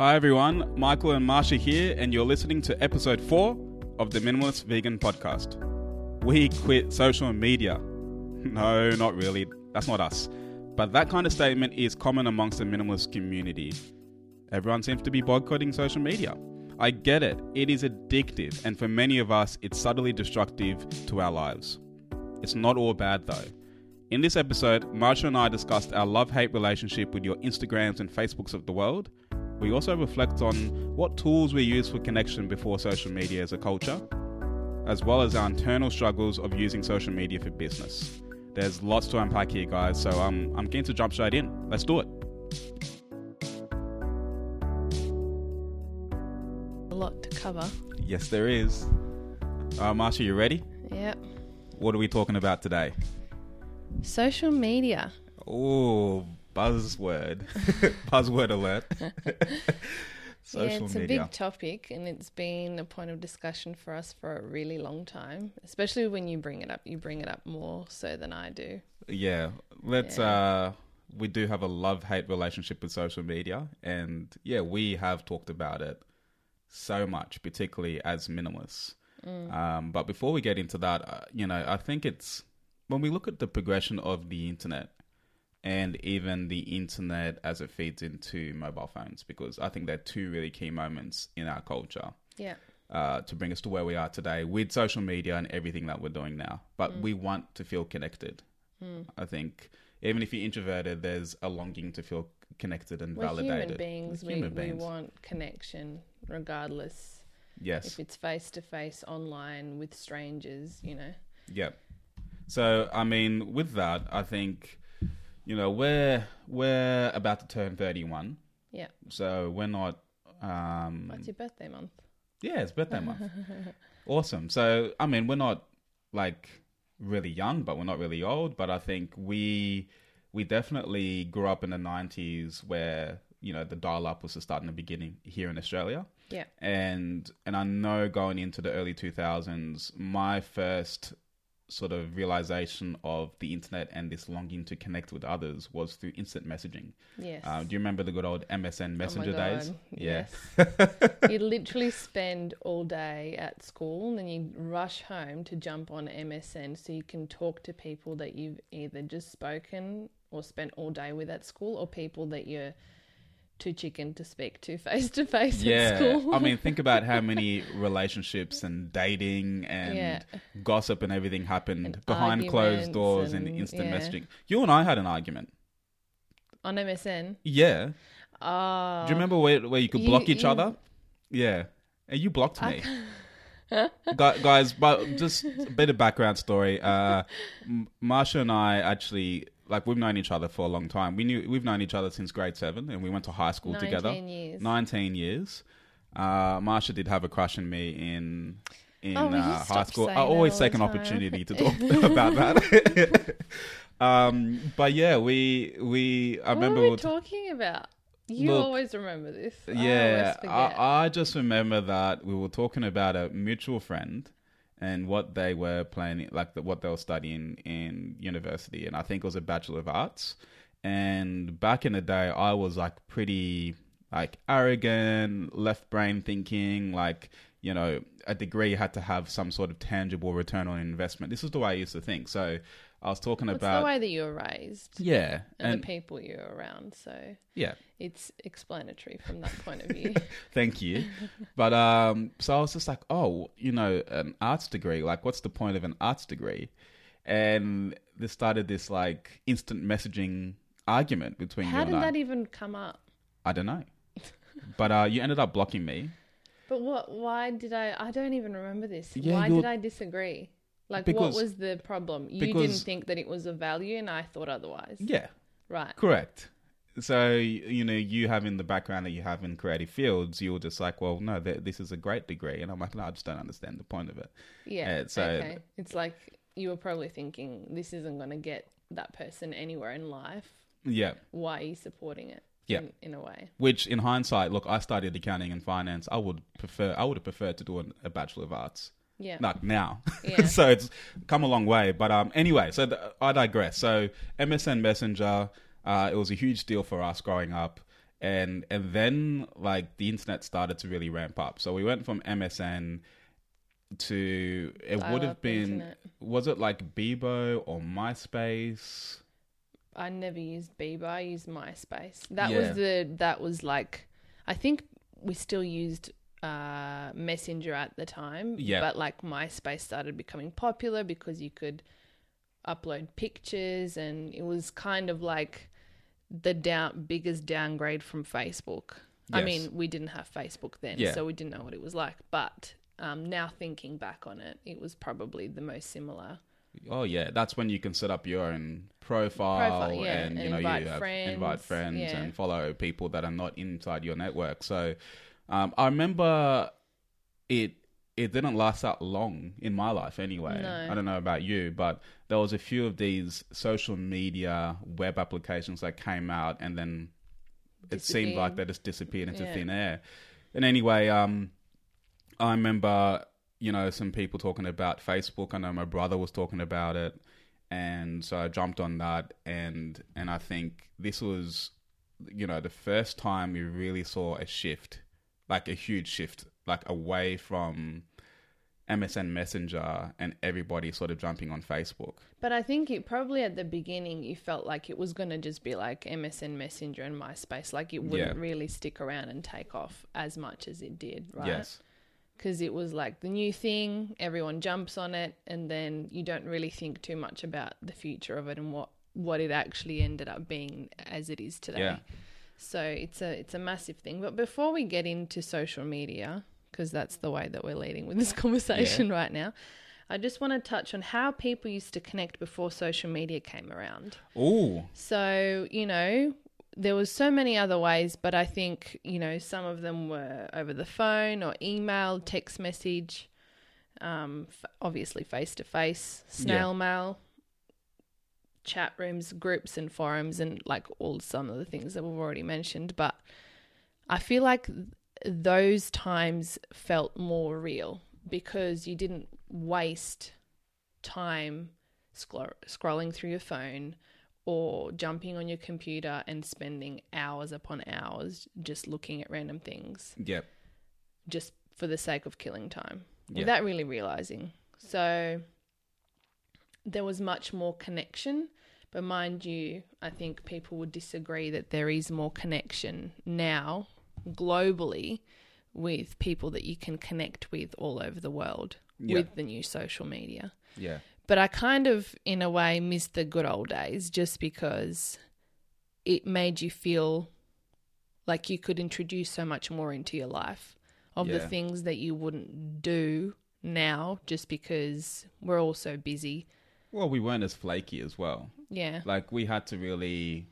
Hi everyone, Michael and Marsha here, and you're listening to episode 4 of the Minimalist Vegan Podcast. We quit social media. No, not really. That's not us. But that kind of statement is common amongst the minimalist community. Everyone seems to be boycotting social media. I get it, it is addictive, and for many of us, it's subtly destructive to our lives. It's not all bad though. In this episode, Marsha and I discussed our love hate relationship with your Instagrams and Facebooks of the world. We also reflect on what tools we use for connection before social media as a culture, as well as our internal struggles of using social media for business. There's lots to unpack here, guys, so um, I'm keen to jump straight in. Let's do it. A lot to cover. Yes, there is. Uh, Marsha, you ready? Yep. What are we talking about today? Social media. Oh, buzzword. buzzword alert. Social yeah, it's media. a big topic and it's been a point of discussion for us for a really long time. Especially when you bring it up. You bring it up more so than I do. Yeah, let's. Yeah. uh We do have a love hate relationship with social media, and yeah, we have talked about it so much, particularly as minimalists. Mm. Um, but before we get into that, uh, you know, I think it's when we look at the progression of the internet and even the internet as it feeds into mobile phones, because I think they're two really key moments in our culture Yeah. uh, to bring us to where we are today with social media and everything that we're doing now. But we want to feel connected. I think even if you're introverted, there's a longing to feel connected and We're validated. human beings. We're human we beings. We want connection regardless Yes. if it's face to face, online, with strangers, you know. Yeah. So I mean, with that, I think you know we're we're about to turn thirty-one, Yeah. so we're not. Um, What's your birthday month? yeah, it's birthday month. awesome. So I mean, we're not like really young, but we're not really old. But I think we we definitely grew up in the nineties where you know the dial-up was to start in the beginning here in Australia Yeah. and and I know going into the early 2000s, my first sort of realization of the internet and this longing to connect with others was through instant messaging. Yes. Uh, do you remember the good old MSN Messenger oh days? Yeah. Yes. you literally spend all day at school and then you rush home to jump on MSN so you can talk to people that you've either just spoken or spent all day with at school or people that you're too chicken to speak to face to face at Yeah, school. I mean, think about how many relationships and dating and Yeah. gossip and everything happened And behind closed doors and, and- instant yeah. messaging. You and I had an argument. on MSN. Yeah. Oh. Do you remember where, where you could You- block each you- other? Yeah. And you blocked me. Gu- Guys, but just a bit of background story. Uh, Marsha and I actually, like, we've known each other for a long time. We knew we've known each other since grade seven, and we went to high school 19 together. years. Nineteen years. Uh, Marsha did have a crush on me in in Oh, uh, high school. I always take an time? opportunity to talk about that. um, but yeah, we we. I what remember we talking about? You Look, always remember this. I yeah, forget. I, I just remember that we were talking about a mutual friend and what they were planning, like the, what they were studying in university, and I think it was a bachelor of arts. And back in the day, I was like pretty like arrogant, left brain thinking, like you know, a degree had to have some sort of tangible return on investment. This is the way I used to think. So I was talking It's about the way that you were raised yeah, and, and the people you were around. So yeah, it's explanatory from that point of view. Thank you. But um, so I was just like, oh, you know, an arts degree. Like, what's the point of an arts degree? And this started this like instant messaging argument between How did and I. that even come up? I don't know. but uh, you ended up blocking me. But what? Why did I? I don't even remember this. Yeah, why you're- did I disagree? Like, Because- what was the problem? You because- didn't think that it was of value, and I thought otherwise. Yeah, Right. correct. So you know, you having the background that you have in creative fields, you're just like, well, no, th- this is a great degree, and I'm like, no, I just don't understand the point of it. Yeah. Uh, so- okay. It's like you were probably thinking this isn't going to get that person anywhere in life. Yeah. Why are you supporting it? Yeah. In, in a way. Which, in hindsight, look, I studied accounting and finance. I would prefer, I would have preferred to do an, a bachelor of arts. Yeah. Like now, Yeah. so it's come a long way. But um, anyway, so the, I digress. So MSN Messenger, uh, it was a huge deal for us growing up, and and then like the internet started to really ramp up. So we went from MSN to it would have been internet. was it like Bebo or MySpace? I never used Bebo. I used MySpace. That Yeah. was the that was like I think we still used uh, Messenger at the time. Yeah. But like MySpace started becoming popular because you could upload pictures and it was kind of like the down biggest downgrade from Facebook. I mean, we didn't have Facebook then, Yeah. so we didn't know what it was like. But um, now thinking back on it, it was probably the most similar. Oh yeah, that's when you can set up your own profile, Profile, yeah, and you and know invite you have friends, invite friends yeah. and follow people that are not inside your network. So um, I remember it. It didn't last that long in my life, anyway. No. I don't know about you, but there was a few of these social media web applications that came out, and then it seemed like they just disappeared into Yeah. thin air. And anyway, um, I remember, you know, some people talking about Facebook. I know my brother was talking about it, and so I jumped on that. And and I think this was, you know, the first time we really saw a shift, like a huge shift, like away from MSN Messenger and everybody sort of jumping on Facebook. But I think it probably at the beginning you felt like it was going to just be like MSN Messenger and MySpace, like it wouldn't Yeah. really stick around and take off as much as it did, right? Yes. Because it was like the new thing, everyone jumps on it, and then you don't really think too much about the future of it and what what it actually ended up being as it is today. Yeah. So it's a it's a massive thing. But before we get into social media, because that's the way that we're leading with this conversation right now, I just want to touch on how people used to connect before social media came around. Ooh. So, you know, there was so many other ways, but I think, you know, some of them were over the phone or email, text message, um, f- obviously face to face, snail mail, chat rooms, groups and forums and like all some of the things that we've already mentioned, but I feel like those times felt more real because you didn't waste time scro- scrolling through your phone or jumping on your computer and spending hours upon hours just looking at random things Yep. just for the sake of killing time Yeah. without really realizing. So there was much more connection, but mind you, I think people would disagree that there is more connection now globally with people that you can connect with all over the world Yeah. with the new social media. Yeah. But I kind of, in a way, miss the good old days just because it made you feel like you could introduce so much more into your life of the things that you wouldn't do now just because we're all so busy. Well, we weren't as flaky as well. Yeah. Like we had to really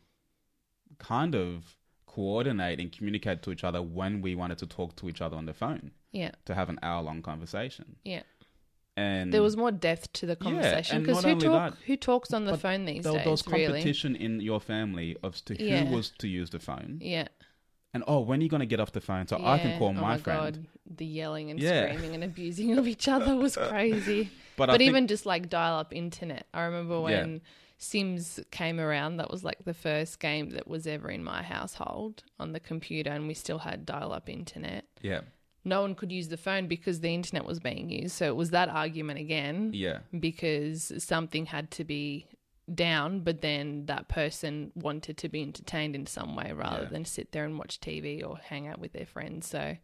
kind of coordinate and communicate to each other when we wanted to talk to each other on the phone Yeah. to have an hour long conversation. Yeah. And There was more depth to the conversation because not who talk, that, who talks on the phone these there, days? there was really? competition in your family as to who Yeah. was to use the phone. Yeah. And oh, when are you going to get off the phone so I can Yeah. call Oh my, friend? God. The yelling and Yeah. screaming and abusing of each other was crazy. But, but think- even just like dial up internet. I remember Yeah. when Sims came around, that was like the first game that was ever in my household on the computer, and we still had dial up internet. yeah, No one could use the phone because the internet was being used. So it was that argument again yeah, because something had to be down, but then that person wanted to be entertained in some way rather Yeah. than sit there and watch TV or hang out with their friends. So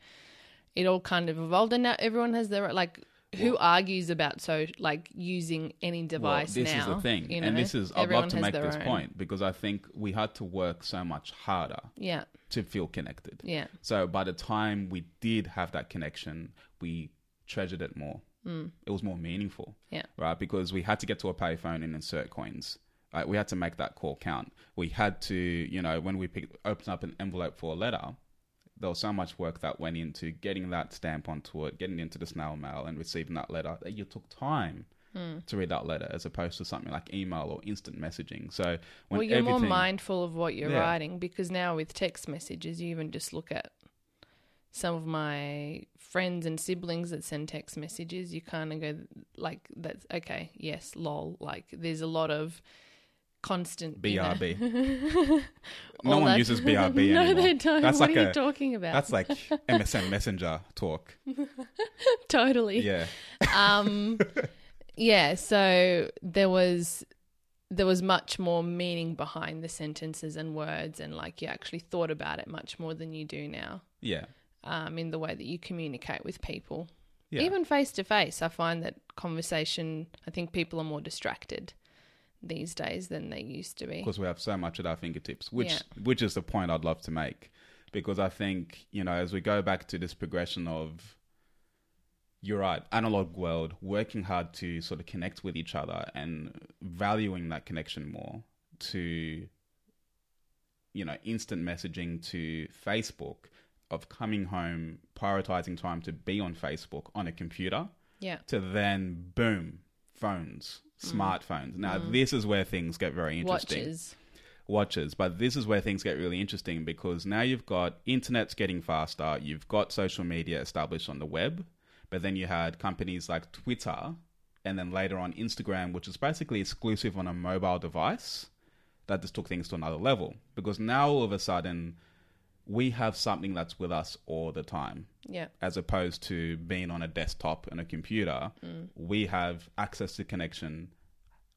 it all kind of evolved, and now everyone has their like. Who argues about so like using any device well, this now? is the thing, you and this is I'd Everyone love to has make their this own. point because I think we had to work so much harder Yeah, to feel connected. yeah, So by the time we did have that connection, we treasured it more. Mm. It was more meaningful. Yeah. Right? Because we had to get to a payphone and insert coins. Right? We had to make that call count. We had to, you know, when we picked, opened up an envelope for a letter, there was so much work that went into getting that stamp onto it, getting into the snail mail and receiving that letter that you took time Hmm. to read that letter as opposed to something like email or instant messaging. So when well, you're more mindful of what you're Yeah. writing because now with text messages, you even just look at some of my friends and siblings that send text messages. You kind of go like, "That's okay, yes, lol." Like, there's a lot of constant. you know. BRB. no one that- uses BRB no, anymore. they don't. That's what like are you talking about? that's like MSN Messenger talk. totally. Yeah. um yeah so there was there was much more meaning behind the sentences and words and like you actually thought about it much more than you do now Yeah. Um in the way that you communicate with people Yeah. even face to face i find that conversation i think people are more distracted these days than they used to be because we have so much at our fingertips, which Yeah. which is the point I'd love to make, because I think you know as we go back to this progression of, you're right, analog world, working hard to sort of connect with each other and valuing that connection more to, you know, instant messaging to Facebook, of coming home, prioritizing time to be on Facebook on a computer yeah. to then boom phones Mm. smartphones. Now this is where things get very interesting. Watches. Watches. But this is where things get really interesting because now you've got internet's getting faster you've got social media established on the web but then you had companies like twitter and then later on instagram which is basically exclusive on a mobile device that just took things to another level. Because now all of a sudden we have something that's with us all the time yeah as opposed to being on a desktop and a computer, mm. we have access to connection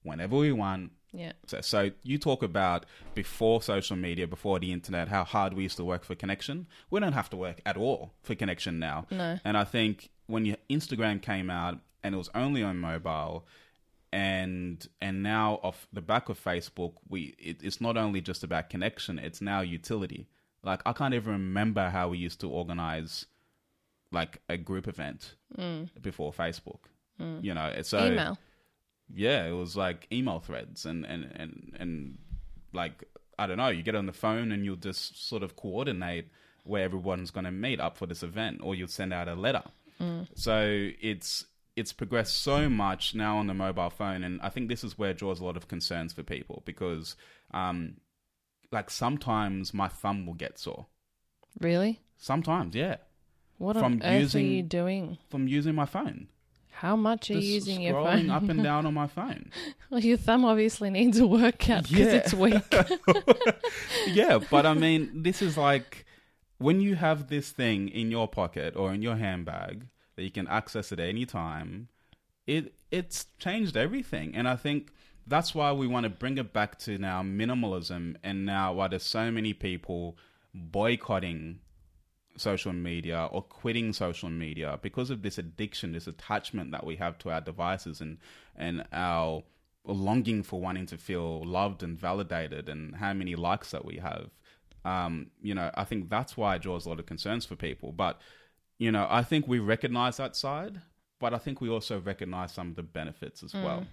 whenever we want. yeah So, so you talk about before social media, before the internet, how hard we used to work for connection. We don't have to work at all for connection now. No. And I think when your Instagram came out and it was only on mobile, and and now off the back of Facebook, we it, it's not only just about connection; it's now utility. Like I can't even remember how we used to organize like a group event mm. before Facebook. Mm. You know, so email yeah, it was like email threads and and and and like I don't know, you get on the phone and you'll just sort of coordinate where everyone's going to meet up for this event, or you'll send out a letter. Mm. So it's it's progressed so much now on the mobile phone, and I think this is where it draws a lot of concerns for people because, um, like sometimes my thumb will get sore. really Sometimes, yeah, what From on earth are you doing from using my phone, how much are you using your scrolling phone up and down on my phone. well, your thumb obviously needs a workout because Yeah. it's weak yeah, but I mean, this is like when you have this thing in your pocket or in your handbag that you can access at any time. It it's changed everything, and I think that's why we want to bring it back to now minimalism, and now why there's so many people boycotting social media or quitting social media because of this addiction, this attachment that we have to our devices and and our longing for wanting to feel loved and validated and how many likes that we have. Um, you know, I think that's why it draws a lot of concerns for people. But, you know, I think we recognize that side, but I think we also recognize some of the benefits as well.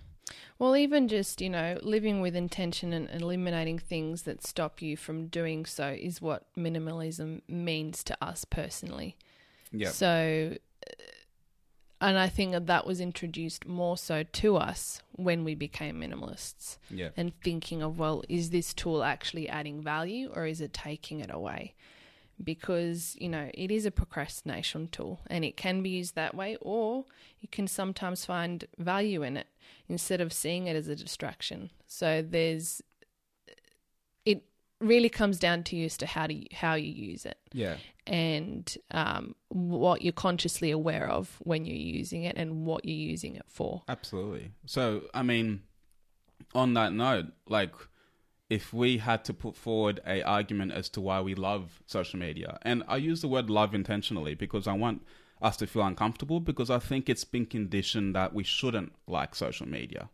Well, even just, you know, living with intention and eliminating things that stop you from doing so is what minimalism means to us personally. Yeah. So, uh, and I think that that was introduced more so to us when we became minimalists Yeah. and thinking of, well, is this tool actually adding value or is it taking it away? Because, you know, it is a procrastination tool and it can be used that way, or you can sometimes find value in it instead of seeing it as a distraction. So there's, it really comes down to you as to how to how you use it Yeah. and um, what you're consciously aware of when you're using it and what you're using it for. Absolutely. So, I mean, on that note, like, if we had to put forward a argument as to why we love social media, and I use the word love intentionally because I want us to feel uncomfortable because I think it's been conditioned that we shouldn't like social media.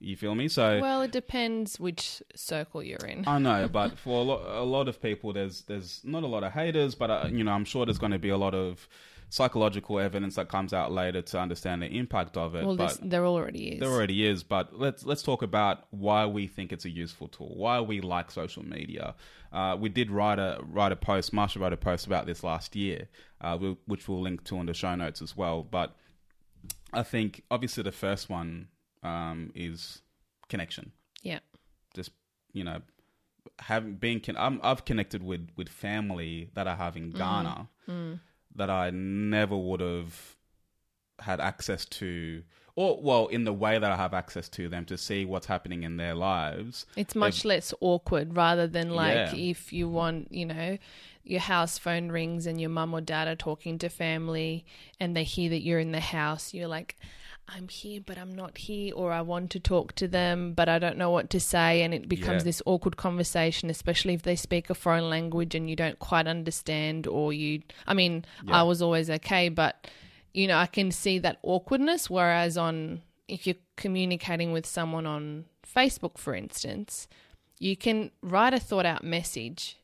You feel me? So Well, it depends which circle you're in. I know, but for a lot, a lot of people, there's there's not a lot of haters, but uh, you know, I'm sure there's going to be a lot of psychological evidence that comes out later to understand the impact of it. well, but this, there already is. there already is, but let's let's talk about why we think it's a useful tool, why we like social media. Uh, we did write a write a post. Marsha wrote a post about this last year, uh, which we'll link to in the show notes as well. But I think obviously the first one um, is connection. yeah. Just you know, having been con- I'm, I've connected with with family that I have in Ghana that I never would have had access to or well, in the way that I have access to them to see what's happening in their lives. It's much less awkward rather than like Yeah. if you want, you know, your house phone rings and your mum or dad are talking to family and they hear that you're in the house. You're like, I'm here, but I'm not here, or I want to talk to them, but I don't know what to say. And it becomes Yeah. this awkward conversation, especially if they speak a foreign language and you don't quite understand, or you, I mean, Yeah. I was always okay, but, you know, I can see that awkwardness. Whereas on, if you're communicating with someone on Facebook, for instance, you can write a thought out message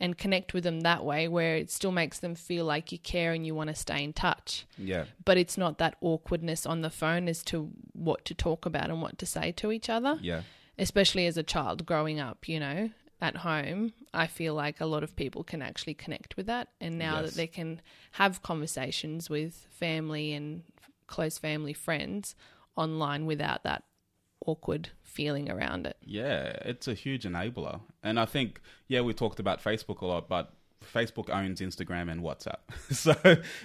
and connect with them that way where it still makes them feel like you care and you want to stay in touch. Yeah, but it's not that awkwardness on the phone as to what to talk about and what to say to each other. Yeah, especially as a child growing up you know at home i feel like a lot of people can actually connect with that. And now Yes. that they can have conversations with family and close family friends online without that awkward feeling around it yeah. It's a huge enabler, and I think yeah, we talked about Facebook a lot, but Facebook owns Instagram and WhatsApp. so,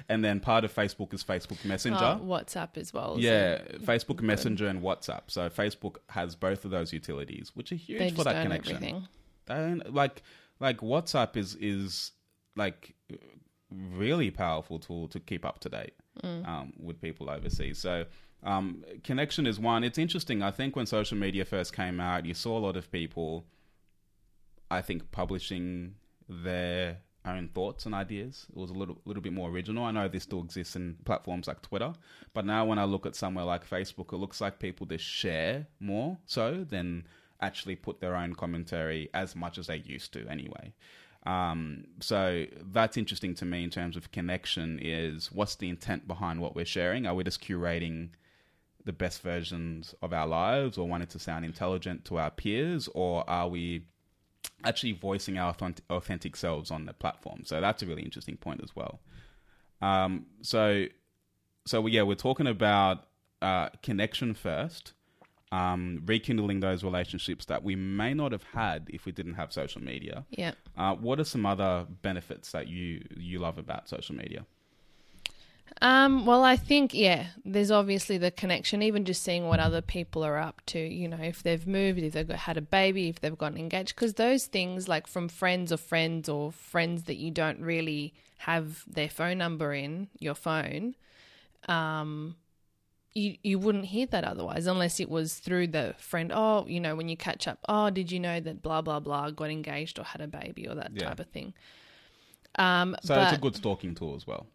and then part of Facebook is Facebook Messenger. Oh, whatsapp as well yeah, Facebook Messenger and WhatsApp. So Facebook has both of those utilities, which are huge they for that own connection. everything They don't- like like WhatsApp is is like really powerful tool to keep up to date um, with people overseas. So um, connection is one. It's interesting. I think when social media first came out, you saw a lot of people, I think, publishing their own thoughts and ideas. It was a little little bit more original. I know this still exists in platforms like Twitter, but now when I look at somewhere like Facebook, it looks like people just share more so than actually put their own commentary as much as they used to anyway. Um, so that's interesting to me in terms of connection is what's the intent behind what we're sharing? Are we just curating the best versions of our lives or wanting to sound intelligent to our peers or are we actually voicing our authentic selves on the platform? So that's a really interesting point as well. Um, so, so yeah, we're talking about uh, connection first, um, rekindling those relationships that we may not have had if we didn't have social media. yeah Uh, what are some other benefits that you you love about social media? Um, well, I think, yeah, there's obviously the connection, even just seeing what other people are up to, you know, if they've moved, if they've got, had a baby, if they've gotten engaged, because those things, like from friends or friends or friends that you don't really have their phone number in your phone, um, you, you wouldn't hear that otherwise unless it was through the friend. Oh, you know, when you catch up, oh, did you know that blah, blah, blah got engaged or had a baby or that Yeah. type of thing. Um, So but, it's a good stalking tool as well.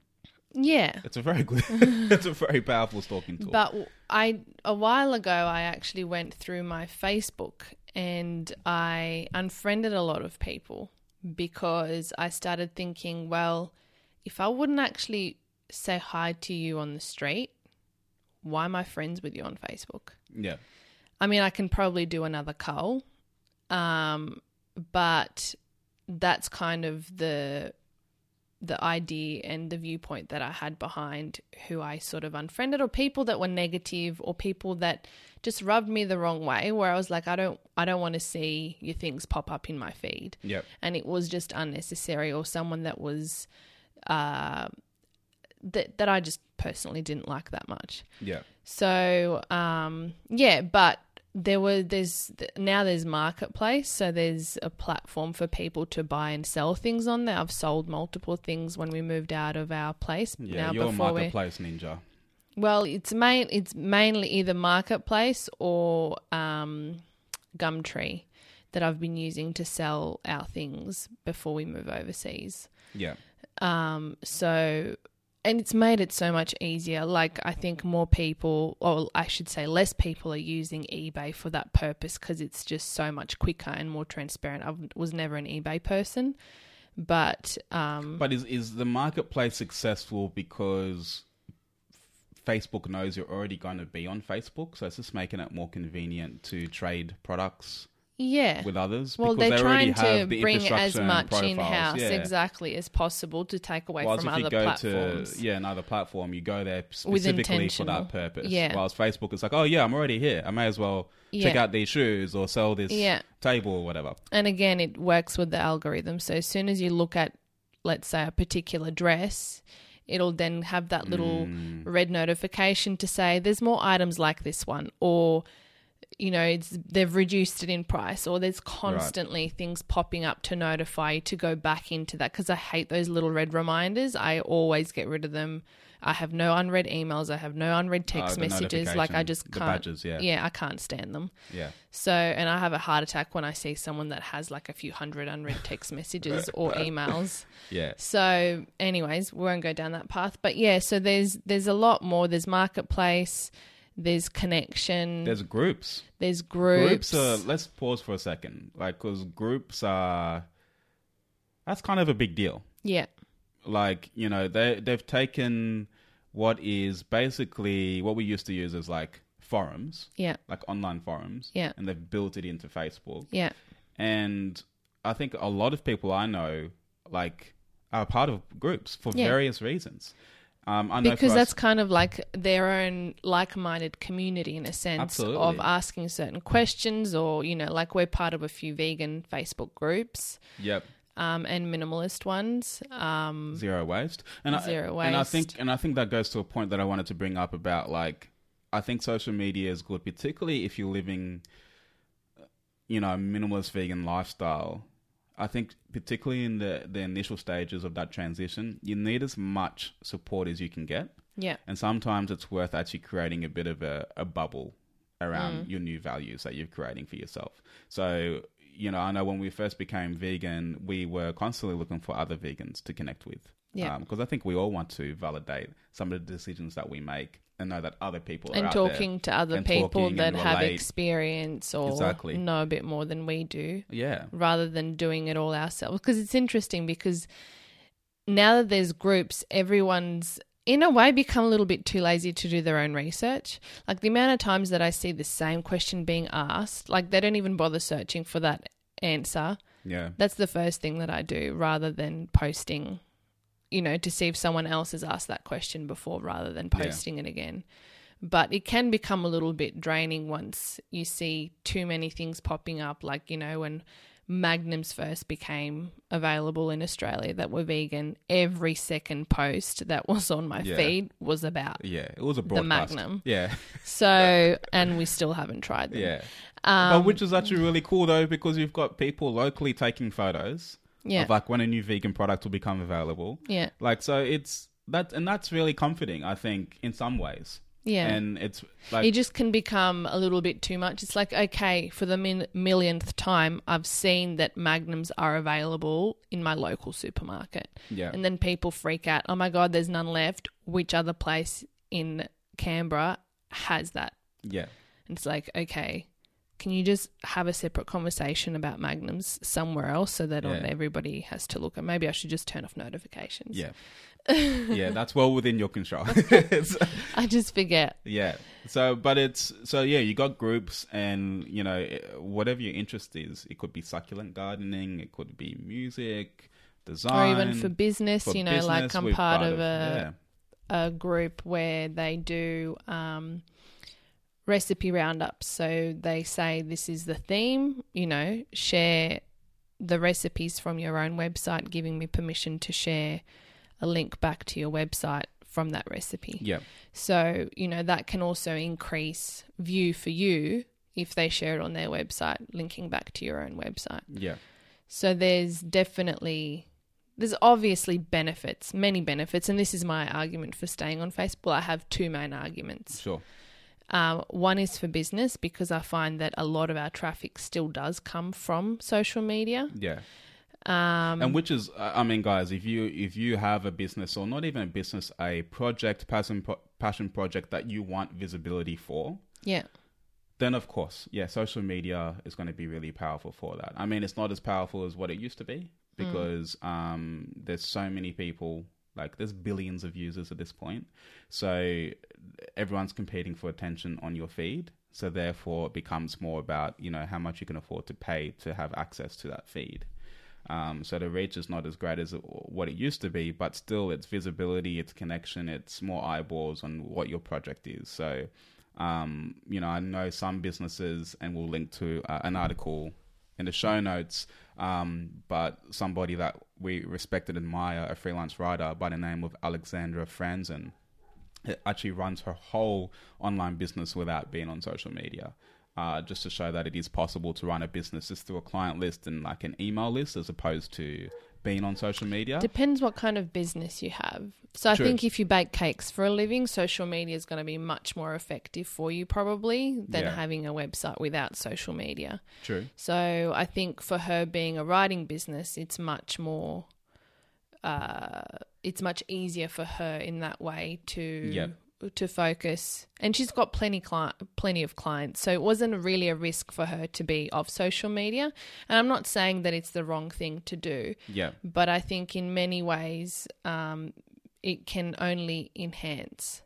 Yeah. It's a very good, it's a very powerful stalking tool. But I a while ago I actually went through my Facebook and I unfriended a lot of people because I started thinking, well, if I wouldn't actually say hi to you on the street, why am I friends with you on Facebook? yeah, I mean, I can probably do another cull, um, but that's kind of the the idea and the viewpoint that I had behind who I sort of unfriended, or people that were negative, or people that just rubbed me the wrong way. Where I was like, I don't, I don't want to see your things pop up in my feed, yeah, and it was just unnecessary, or someone that was. Uh, that that I just personally didn't like that much. yeah, So um, yeah, but there were there's now there's marketplace, so there's a platform for people to buy and sell things on there. I've sold multiple things when we moved out of our place. yeah. now You're a we marketplace ninja. well, it's main it's mainly either marketplace or um, Gumtree that I've been using to sell our things before we move overseas. Yeah, Um, so, and it's made it so much easier. Like, I think more people, or I should say, less people are using eBay for that purpose because it's just so much quicker and more transparent. I was never an eBay person, but um, but is is the marketplace successful because Facebook knows you're already going to be on Facebook, so it's just making it more convenient to trade products yeah. with others. Well, because they're they already trying to the bring as much in house Yeah. exactly as possible to take away Whilst from other platforms. to yeah another platform, you go there specifically for that purpose. Yeah. Whilst Facebook is like, oh yeah, I'm already here. I may as well check out these shoes or sell this Yeah. table or whatever. And again, it works with the algorithm. So as soon as you look at, let's say, a particular dress, it'll then have that little Mm. red notification to say there's more items like this one or you know it's they've reduced it in price or there's constantly things popping up to notify you to go back into that because i hate those little red reminders i always get rid of them i have no unread emails i have no unread text Oh, messages like i just can't badges, yeah. yeah i can't stand them Yeah. so, and I have a heart attack when I see someone that has like a few hundred unread text messages or emails. Yeah. So, anyways, we won't go down that path. But yeah, so there's there's a lot more. There's marketplace. There's connection. There's groups. there's groups. Groups are, let's pause for a second. Like, because groups are, that's kind of a big deal. yeah, Like, you know, they, they've taken what is basically what we used to use as like forums, yeah, like online forums, Yeah. and they've built it into Facebook. yeah, And I think a lot of people I know, like, are part of groups for Yeah. various reasons. Um, I know because for us- that's kind of like their own like-minded community in a sense Absolutely. of asking certain questions, or you know, like we're part of a few vegan Facebook groups yep. um, and minimalist ones. Um, zero waste and I, Zero and I think and I think that goes to a point that I wanted to bring up about like I think social media is good particularly if you're living you know a minimalist vegan lifestyle I think particularly in the the initial stages of that transition you need as much support as you can get yeah, and sometimes it's worth actually creating a bit of a, a bubble around mm. your new values that you're creating for yourself. So, you know, I know when we first became vegan, we were constantly looking for other vegans to connect with. Yeah. Um, because I think we all want to validate some of the decisions that we make and know that other people are and talking to other people that have experience or Exactly. know a bit more than we do. Yeah. rather than doing it all ourselves because it's interesting because now that there's groups everyone's in a way become a little bit too lazy to do their own research like the amount of times that i see the same question being asked like they don't even bother searching for that answer Yeah. that's the first thing that i do rather than posting you know to see if someone else has asked that question before rather than Yeah. posting it again but it can become a little bit draining once you see too many things popping up like you know when magnums first became available in australia that were vegan every second post that was on my Yeah. feed was about Yeah. It was a broadcast. Magnum. Yeah. so and we still haven't tried them Yeah. um, but which is actually really cool though because you've got people locally taking photos yeah of like when a new vegan product will become available. yeah Like so it's that and that's really comforting, I think, in some ways. yeah And it's like it just can become a little bit too much. It's like, okay, for the min- millionth time, I've seen that magnums are available in my local supermarket. yeah. And then people freak out, oh my God, there's none left. Which other place in Canberra has that? yeah. And it's like, okay, can you just have a separate conversation about magnums somewhere else so that not Yeah. everybody has to look? at maybe I should just turn off notifications. Yeah. yeah, that's well within your control. I just forget. yeah. So, but it's so yeah. You got groups, and you know whatever your interest is. It could be succulent gardening. It could be music, design, Or even for business, for you know, like I'm part got of a. yeah. a group where they do um, recipe roundups. So they say this is the theme, you know, share the recipes from your own website, giving me permission to share a link back to your website from that recipe. yeah, So, you know, that can also increase view for you if they share it on their website, linking back to your own website. yeah, So there's definitely there's obviously benefits, many benefits, and this is my argument for staying on Facebook. I have two main arguments. sure, Um, one is for business because I find that a lot of our traffic still does come from social media. yeah. Um, and which is, I mean, guys, if you if you have a business or not even a business, a project, passion pro- passion project that you want visibility for, yeah, then of course, yeah, social media is going to be really powerful for that. I mean, it's not as powerful as what it used to be because um, there's so many people. Like, there's billions of users at this point, so everyone's competing for attention on your feed. So therefore, it becomes more about you know how much you can afford to pay to have access to that feed. Um, so the reach is not as great as what it used to be, but still, it's visibility, it's connection, it's more eyeballs on what your project is. So, um, you know, I know some businesses, and we'll link to uh, an article in the show notes. Um, but somebody that we respect and admire, a freelance writer by the name of Alexandra Franzen, actually runs her whole online business without being on social media. Uh, just to show that it is possible to run a business just through a client list and like an email list as opposed to being on social media. Depends what kind of business you have. So I think if you bake cakes for a living, social media is going to be much more effective for you probably than Yeah. having a website without social media. True. So I think for her being a writing business, it's much more, uh, it's much easier for her in that way to Yep. to focus. And she's got plenty cli- plenty of clients, so it wasn't really a risk for her to be off social media. And I'm not saying that it's the wrong thing to do, Yeah. but I think in many ways, um, it can only enhance.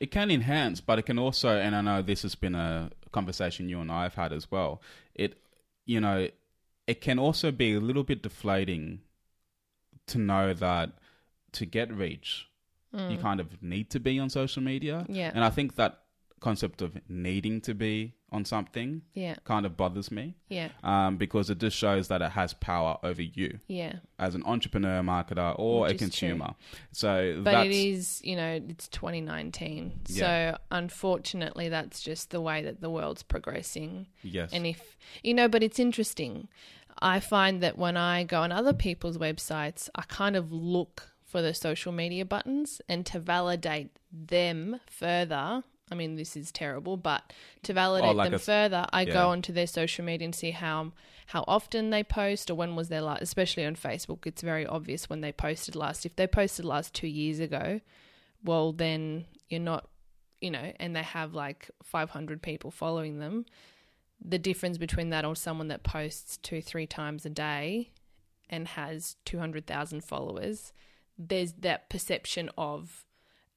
It can enhance, but it can also, and I know this has been a conversation you and I have had as well. It, you know, it can also be a little bit deflating to know that to get reach, you kind of need to be on social media. Yeah. And I think that concept of needing to be on something Yeah, kind of bothers me yeah, um, because it just shows that it has power over you yeah. as an entrepreneur, marketer, or Which a is true. consumer. So But it is, you know, it's 2019. Yeah. So unfortunately, that's just the way that the world's progressing. yes, And if, you know, but it's interesting. I find that when I go on other people's websites, I kind of look for the social media buttons and to validate them further. I mean, this is terrible, but to validate Oh, like them a further, I yeah. go onto their social media and see how how often they post or when was their last. Especially on Facebook, it's very obvious when they posted last. If they posted last two years ago, well, then you're not, you know, and they have like 500 people following them. The difference between that or someone that posts two, three times a day and has 200,000 followers, there's that perception of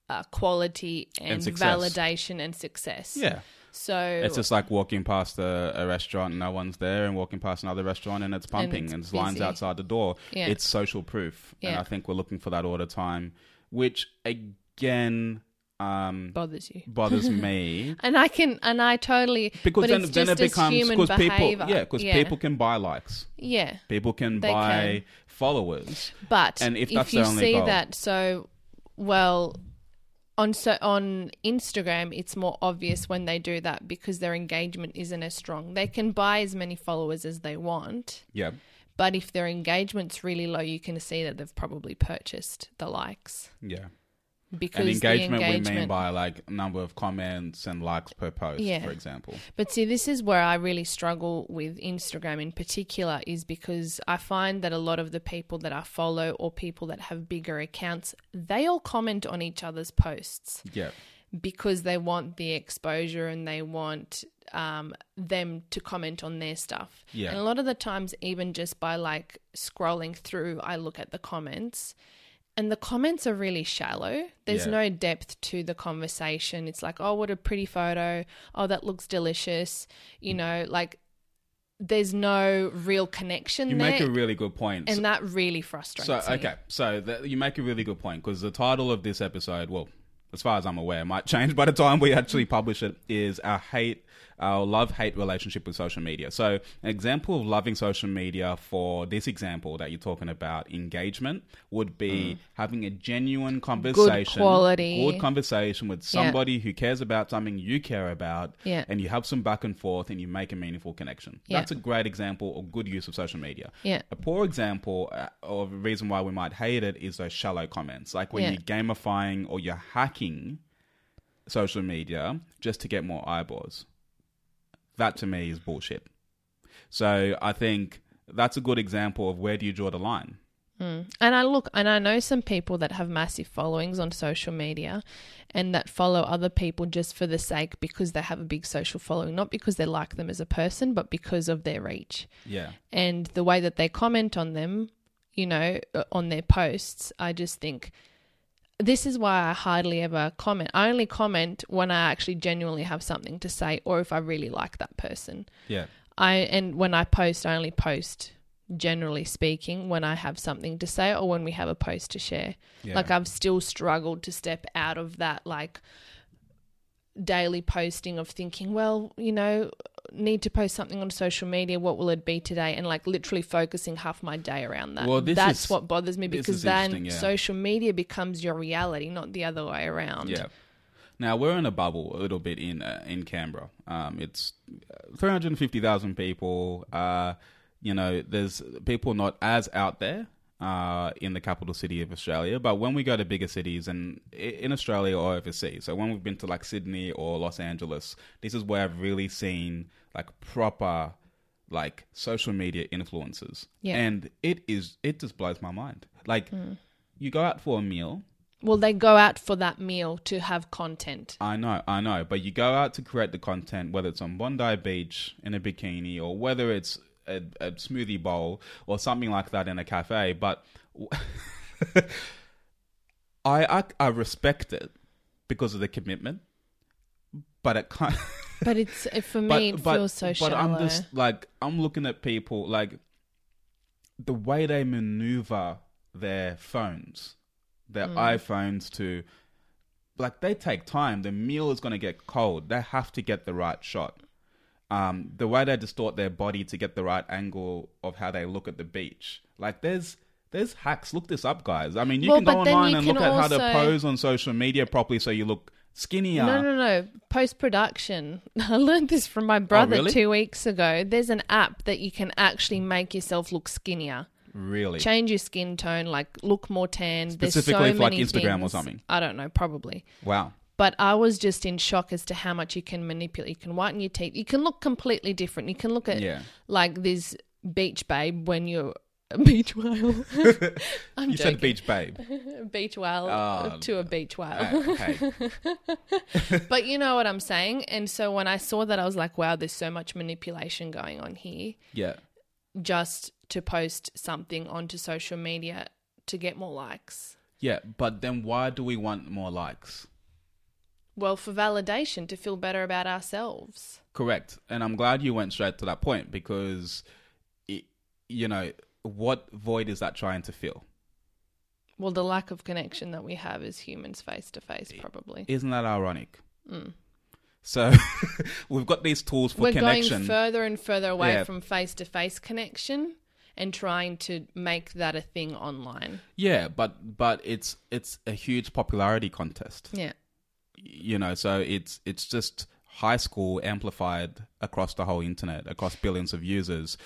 uh, quality and, And validation and success. yeah. So It's just like walking past a, a restaurant and no one's there, and walking past another restaurant and it's pumping it's and, there's lines outside the door. Yeah. It's social proof, and I think we're looking for that all the time, which again um, bothers you. bothers me And I can, and I totally, because but then, then just it becomes human because people, yeah, because people can buy likes, yeah. people can They buy can. followers. But And if if, that's you the only see goal. that, so well on so on Instagram, it's more obvious when they do that because their engagement isn't as strong. They can buy as many followers as they want, Yeah, but if their engagement's really low, you can see that they've probably purchased the likes yeah. Because And engagement, the we mean by like number of comments and likes per post, Yeah. for example. But see, this is where I really struggle with Instagram in particular, is because I find that a lot of the people that I follow or people that have bigger accounts, they all comment on each other's posts Yeah, because they want the exposure and they want um, them to comment on their stuff. Yeah. And a lot of the times, even just by like scrolling through, I look at the comments. And the comments are really shallow. There's Yeah. no depth to the conversation. It's like, oh, what a pretty photo. Oh, that looks delicious. You mm. know, like there's no real connection you there. make a really good point. and that really frustrates me. So me. okay, so the, you make a really good point because the title of this episode, well, as far as I'm aware, might change by the time we actually publish it. Is our hate, our love hate relationship with social media. So an example of loving social media for this example that you're talking about, engagement, would be having a genuine conversation, quality. good conversation with Yeah. somebody who cares about something you care about, Yeah. and you have some back and forth, and you make a meaningful connection. Yeah. That's a great example of good use of social media. Yeah. A poor example uh, of a reason why we might hate it is those shallow comments. Like when Yeah. you're gamifying or you're hacking social media just to get more eyeballs. That to me is bullshit. So I think that's a good example of where do you draw the line? And I look, and I know some people that have massive followings on social media and that follow other people just for the sake because they have a big social following, not because they like them as a person, but because of their reach. Yeah. And the way that they comment on them, you know, uh, on their posts, I just think this is why I hardly ever comment. I only comment when I actually genuinely have something to say or if I really like that person. Yeah. I and when I post, I only post generally speaking when I have something to say or when we have a post to share. Yeah. Like I've still struggled to step out of that like daily posting of thinking, well, you know, need to post something on social media. What will it be today? And like literally focusing half my day around that. Well, this That's is- what bothers me because then yeah. social media becomes your reality, not the other way around. Yeah. Now we're in a bubble a little bit in uh, in Canberra. Um, it's three hundred fifty thousand people. Uh, you know, there's people not as out there uh, in the capital city of Australia, but when we go to bigger cities and in Australia or overseas, so when we've been to like Sydney or Los Angeles, this is where I've really seen like proper like social media influencers, Yeah. and it is it just blows my mind. Like, you go out for a meal. Well, they go out for that meal to have content. I know, I know, but you go out to create the content, whether it's on Bondi Beach in a bikini or whether it's a, a smoothie bowl or something like that in a cafe. But I, I I respect it because of the commitment, but it can't. But it's for me, it feels so but shallow. I'm just like I'm looking at people like the way they maneuver their phones, their Mm. iPhones to like they take time. The meal is going to get cold. They have to get the right shot. Um, the way they distort their body to get the right angle of how they look at the beach. Like there's there's hacks. Look this up, guys. I mean, you Well, can go online and look at how to pose on social media properly so you look skinnier. No, no, no. Post production. I learned this from my brother Oh, really? two weeks ago. There's an app that you can actually make yourself look skinnier. Really? Change your skin tone, like look more tan. There's Specifically so for, like, Instagram or something? I don't know, probably. Wow. But I was just in shock as to how much you can manipulate. You can whiten your teeth. You can look completely different. You can look at Yeah. like this beach babe when you're a beach whale. I'm You joking. said beach babe. beach whale Oh, to a beach whale. Uh, hey. but you know what I'm saying? And so when I saw that, I was like, wow, there's so much manipulation going on here Yeah. just to post something onto social media to get more likes. Yeah, but then why do we want more likes? Well, for validation, to feel better about ourselves. Correct. And I'm glad you went straight to that point because, it, you know, what void is that trying to fill? Well, the lack of connection that we have as humans face to face, probably. Isn't that ironic? Mm. So we've got these tools for We're connection. going further and further away Yeah. from face to face connection and trying to make that a thing online. yeah, but but it's it's a huge popularity contest. Yeah. You know so it's it's just high school amplified across the whole internet across billions of users.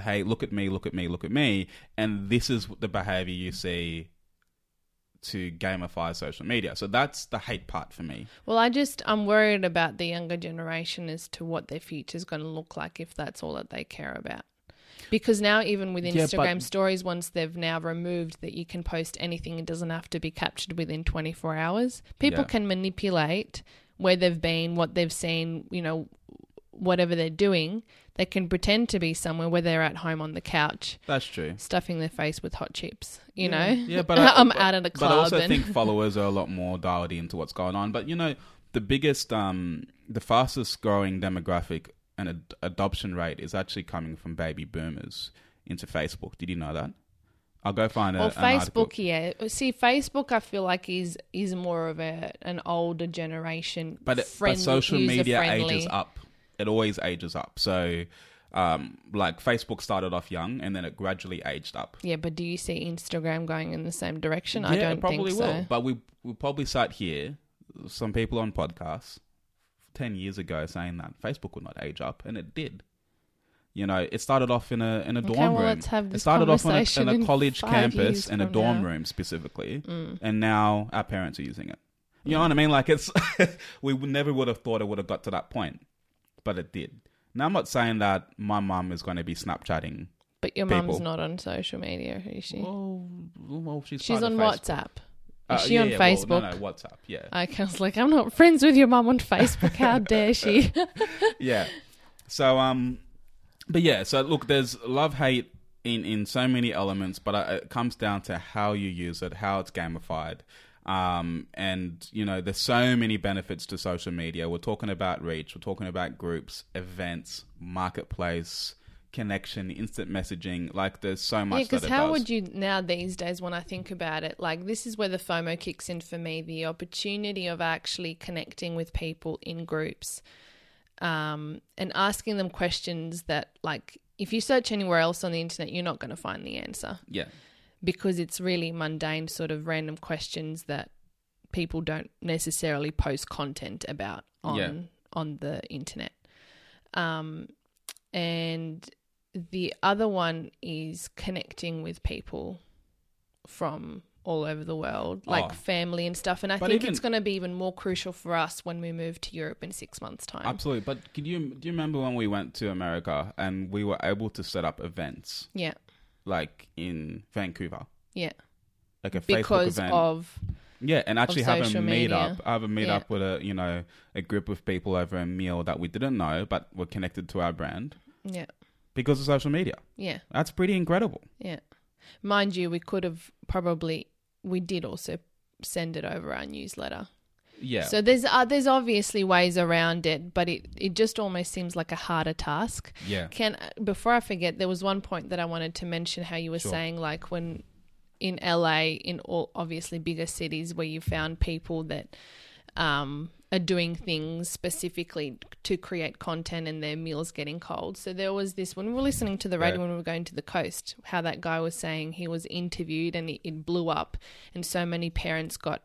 Hey look at me look at me look at me. And this is the behavior you see to gamify social media. So that's the hate part for me. Well, I just I'm worried about the younger generation as to what their future's going to look like if that's all that they care about. Because now, even with Yeah, but- Instagram stories, once they've now removed that you can post anything, it doesn't have to be captured within 24 hours. People Yeah. can manipulate where they've been, what they've seen, you know, whatever they're doing. They can pretend to be somewhere where they're at home on the couch, that's true stuffing their face with hot chips. You yeah. know, yeah but I, I'm but, out at a but I also and think followers are a lot more dialed into what's going on but you know the biggest um the fastest growing demographic and ad- adoption rate is actually coming from baby boomers into facebook did you know that i'll go find a, Well, an. Facebook, yeah. See, Facebook, I feel like is is more of a an older generation, but, it, friendly, but social media ages up it always ages up so um like facebook started off young and then it gradually aged up Yeah, but do you see Instagram going in the same direction? yeah, I don't probably think so. will but we we probably sat here some people on podcasts 10 years ago saying that facebook would not age up and it did you know it started off in a in a Okay, dorm well, room let's have it started off on a, in a college campus in a dorm now. room specifically Mm. and now our parents are using it you know what i mean like it's we never would have thought it would have got to that point but it did now i'm not saying that my mom is going to be snapchatting But your people. mum's not on social media, is she? well, well she's, She's on Facebook. WhatsApp. Uh, Is she yeah, on yeah, well, Facebook? no no whatsapp yeah Okay, I was like, I'm not friends with your mum on Facebook. How dare she? yeah. So um, but yeah. So look, there's love hate in in so many elements, but uh, it comes down to how you use it, how it's gamified. Um, and you know, there's so many benefits to social media. We're talking about reach. We're talking about groups, events, marketplace, connection, instant messaging. Like there's so much Yeah, because how does. would you now these days when I think about it, like this is where the FOMO kicks in for me, the opportunity of actually connecting with people in groups. um, and asking them questions that, like, if you search anywhere else on the internet, you're not going to find the answer Yeah. because it's really mundane, sort of random questions that people don't necessarily post content about on Yeah. on the internet. Um, and the other one is connecting with people from all over the world, ah. like Oh. family and stuff. And I But think even- it's going to be even more crucial for us when we move to Europe in six months' time. Absolutely. But can you do you remember when we went to America and we were able to set up events yeah, like in Vancouver? yeah, Like a Facebook because event. of Yeah, and actually have a meetup. media. Have a meetup Yeah. with a you know a group of people over a meal that we didn't know but were connected to our brand yeah, because of social media. yeah. That's pretty incredible. Yeah. Mind you, we could have probably we did also send it over our newsletter. Yeah. So there's uh, there's obviously ways around it, but it it just almost seems like a harder task. yeah. Can before I forget, there was one point that I wanted to mention how you were Sure. saying like when in LA in all obviously bigger cities where you found people that um are doing things specifically to create content and their meals getting cold. So there was this when we were listening to the radio Right. when we were going to the coast, how that guy was saying he was interviewed and it, it blew up and so many parents got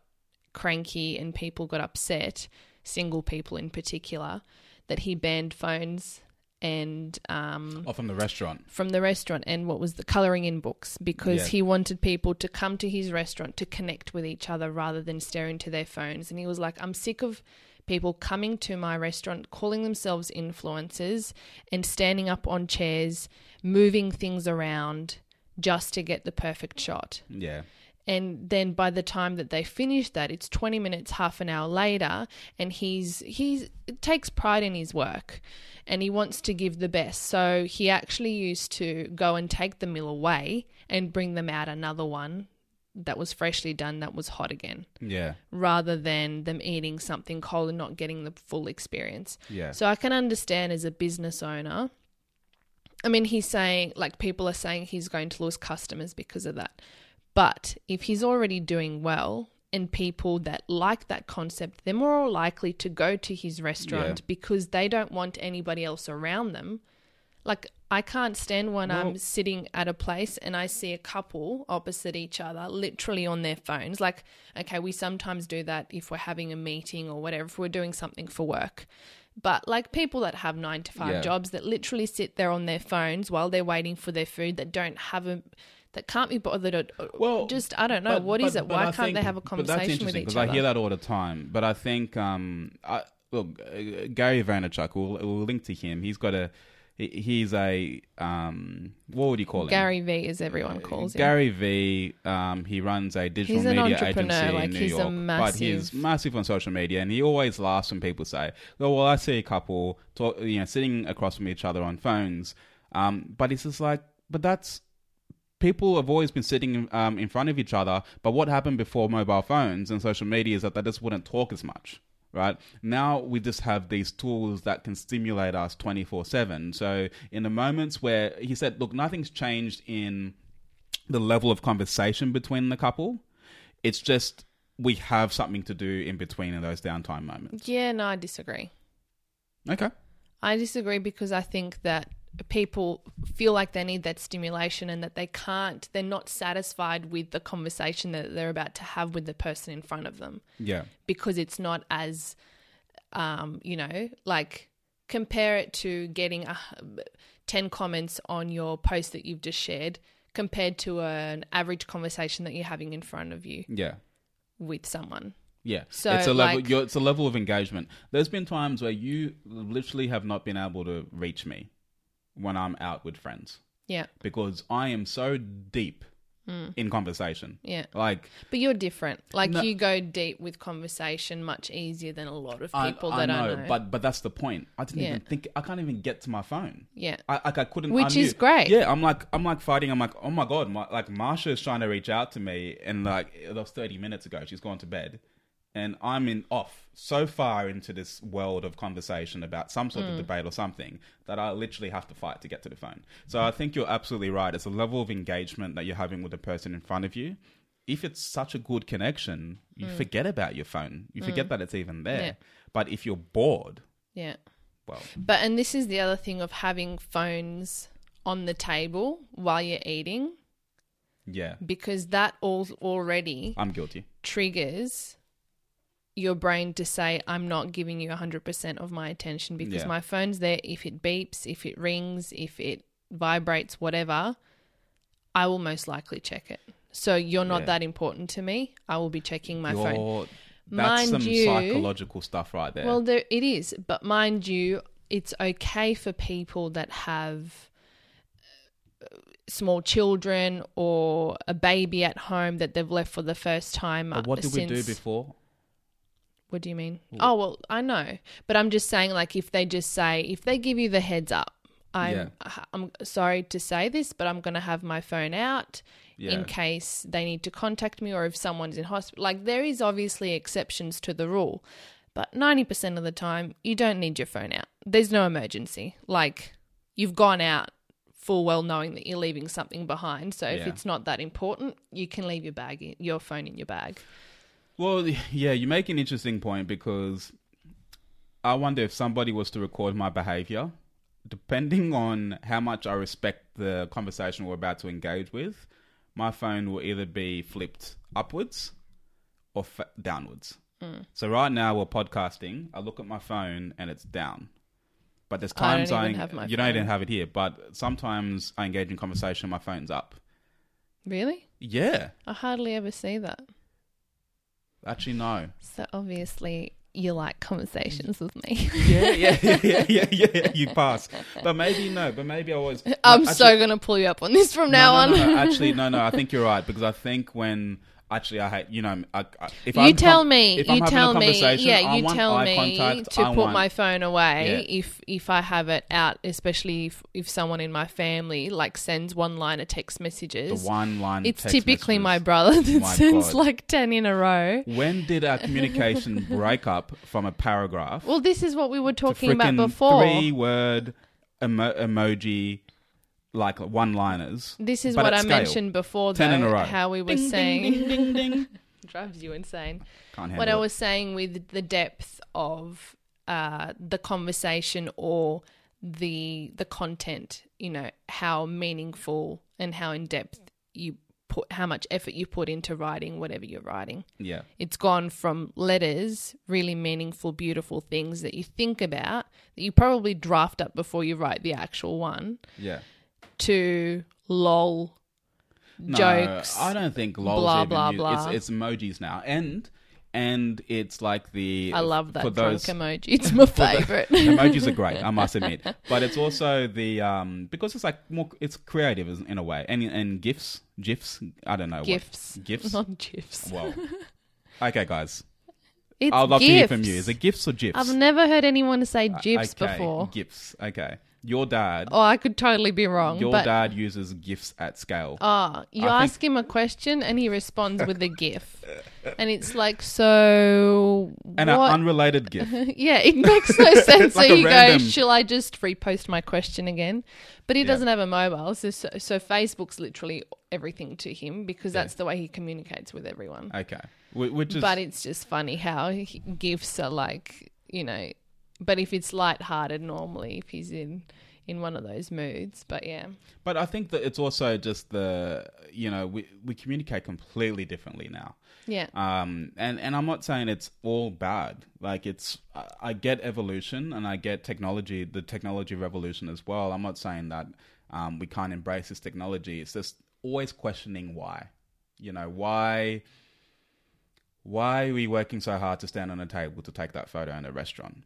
cranky and people got upset, single people in particular, that he banned phones and um, Or from the restaurant. from the restaurant and what was the colouring in books because Yeah. he wanted people to come to his restaurant to connect with each other rather than stare into their phones. And he was like, I'm sick of people coming to my restaurant, calling themselves influencers and standing up on chairs, moving things around just to get the perfect shot. Yeah. And then by the time that they finish that, it's 20 minutes, half an hour later, and he's he's takes pride in his work and he wants to give the best. So he actually used to go and take the mill away and bring them out another one that was freshly done that was hot again Yeah. rather than them eating something cold and not getting the full experience. Yeah. So I can understand as a business owner. I mean, he's saying, like, people are saying he's going to lose customers because of that. But if he's already doing well and people that like that concept, they're more likely to go to his restaurant Yeah. because they don't want anybody else around them. Like, I can't stand when I'm sitting at a place and I see a couple opposite each other, literally on their phones. Like, okay, we sometimes do that if we're having a meeting or whatever, if we're doing something for work. But like people that have nine to five Yeah. jobs that literally sit there on their phones while they're waiting for their food, that don't have a, that can't be bothered. Well, just I don't know But- what is but- it. Why I can't think- they have a conversation with each because? I hear that all the time. But I think, um, I, look, uh, Gary Vaynerchuk, we'll, we'll link to him. He's got a, he's a, um, what would you call him? Gary V, as everyone calls him. Gary V. Um, he runs a digital media agency like, in New he's a York, but he's massive- massive on social media, and he always laughs when people say, "Oh, well, I see a couple, talk, you know, sitting across from each other on phones," um, but it's just like, but that's people have always been sitting um, in front of each other. But what happened before mobile phones and social media is that they just wouldn't talk as much. Right now, we just have these tools that can stimulate us twenty four seven. So, in the moments where he said, "Look, nothing's changed in the level of conversation between the couple. It's just we have something to do in between in those downtime moments. Yeah, no, I disagree. Okay. I disagree because I think that people feel like they need that stimulation and that they can't, they're not satisfied with the conversation that they're about to have with the person in front of them Yeah. because it's not as, um, you know, like compare it to getting a, 10 comments on your post that you've just shared compared to an average conversation that you're having in front of you Yeah. with someone. Yeah. So, it's a level like- you're, it's a level of engagement. There's been times where you literally have not been able to reach me when I'm out with friends Yeah. because I am so deep hmm. in conversation. Yeah. Like But you're different. Like No. you go deep with conversation much easier than a lot of people I that know, I know. but but that's the point. I didn't Yeah. even think I can't even get to my phone. yeah. I like I couldn't, Which I is great. Yeah, I'm like I'm like fighting. I'm like, oh my god, my, like Marsha is trying to reach out to me, and like that was 30 minutes ago. She's gone to bed, and I'm in off so far into this world of conversation about some sort Mm. of debate or something that I literally have to fight to get to the phone. So I think you're absolutely right. It's a level of engagement that you're having with the person in front of you. If it's such a good connection, you forget about your phone. You forget that it's even there. Mm. Yeah. But if you're bored, Yeah. well, But and this is the other thing of having phones on the table while you're eating yeah, because that all already I'm guilty. triggers your brain to say I'm not giving you 100% of my attention because Yeah. my phone's there if it beeps, if it rings, if it vibrates, whatever, I will most likely check it. So you're not Yeah. that important to me. I will be checking my phone. You're, that's Mind some you- psychological stuff right there. Well, there it is, but mind you, it's okay for people that have uh, small children or a baby at home that they've left for the first time. But what did we do before? What do you mean? Oh well, I know, but I'm just saying, like, if they just say, if they give you the heads up, I'm, I'm sorry to say this, but I'm going to have my phone out Yeah. in case they need to contact me or if someone's in hospital. Like, there is obviously exceptions to the rule, but 90% of the time, you don't need your phone out. There's no emergency. Like, you've gone out full well knowing that you're leaving something behind. So if Yeah. it's not that important, you can leave your bag, in, your phone in your bag. Well, yeah, you make an interesting point because I wonder if somebody was to record my behavior, depending on how much I respect the conversation we're about to engage with, my phone will either be flipped upwards or fa- downwards. Mm. So right now we're podcasting. I look at my phone and it's down. But there's I don't times I, have my you don't even have it here. But sometimes I engage in conversation, my phone's up. Really? Yeah, I hardly ever see that. Actually no. So obviously you like conversations with me. yeah, yeah, yeah, yeah, yeah. You pass, but maybe no. But maybe I was. I'm so gonna pull you up on this from no, now no, on. actually, no, no. I think you're right because I think when actually I hate, you know, I, I, if you I'm tell com- me. You tell me. Yeah, you tell me contact, to I put want- my phone away Yeah. if if I have it out, especially if, if someone in my family like sends one line of text messages. the messages. one line. It's typically my brother that My sends God. like ten in a row. When did our communication break up from a paragraph? Well, this is what we were talking about before. Three word emo- emoji, like one liners. This is what I scale. mentioned before, though, 10 in a row. how we were Ding, ding, saying ding, ding, ding. drives you insane. Can't handle what I it. was saying with the depth of uh, the conversation or the the content, you know, how meaningful and how in depth you put, how much effort you put into writing whatever you're writing. Yeah, It's gone from letters, really meaningful, beautiful things that you think about that you probably draft up before you write the actual one, yeah. To lol No, jokes. I don't think lol's blah, even blah, used. blah. It's, it's emojis now, and and it's like the. I love that for those emoji. It's my favorite. emojis are great. I must admit, but it's also the um because it's like more it's creative in- a way, and and gifs, gifs. I don't know gifs, what gifs. not gifs. Well, okay, guys, It's I'd love gifs. to hear from you. Is it gifs or gifs? I've never heard anyone say gifs okay, before. Gifs. Okay, your dad. Oh, I could totally be wrong. your but dad uses gifs at scale. oh, you I ask him a question and he responds with a gif, and it's like so. and an unrelated gif. yeah, it makes no sense. like so you random- go, "Shall I just repost my question again?" But he Yeah. doesn't have a mobile, so, so so Facebook's literally everything to him because Yeah. that's the way he communicates with everyone. Okay, which is but it's just funny how he- gifs are like you know but if it's light-hearted normally if he's in in one of those moods but yeah But I think that it's also just the you know we we communicate completely differently now. yeah Um, and and I'm not saying it's all bad. Like it's I, I get evolution and I get technology, the technology revolution as well. I'm not saying that um, we can't embrace this technology. It's just always questioning why. You know why. Why are we working so hard to stand on a table to take that photo in a restaurant?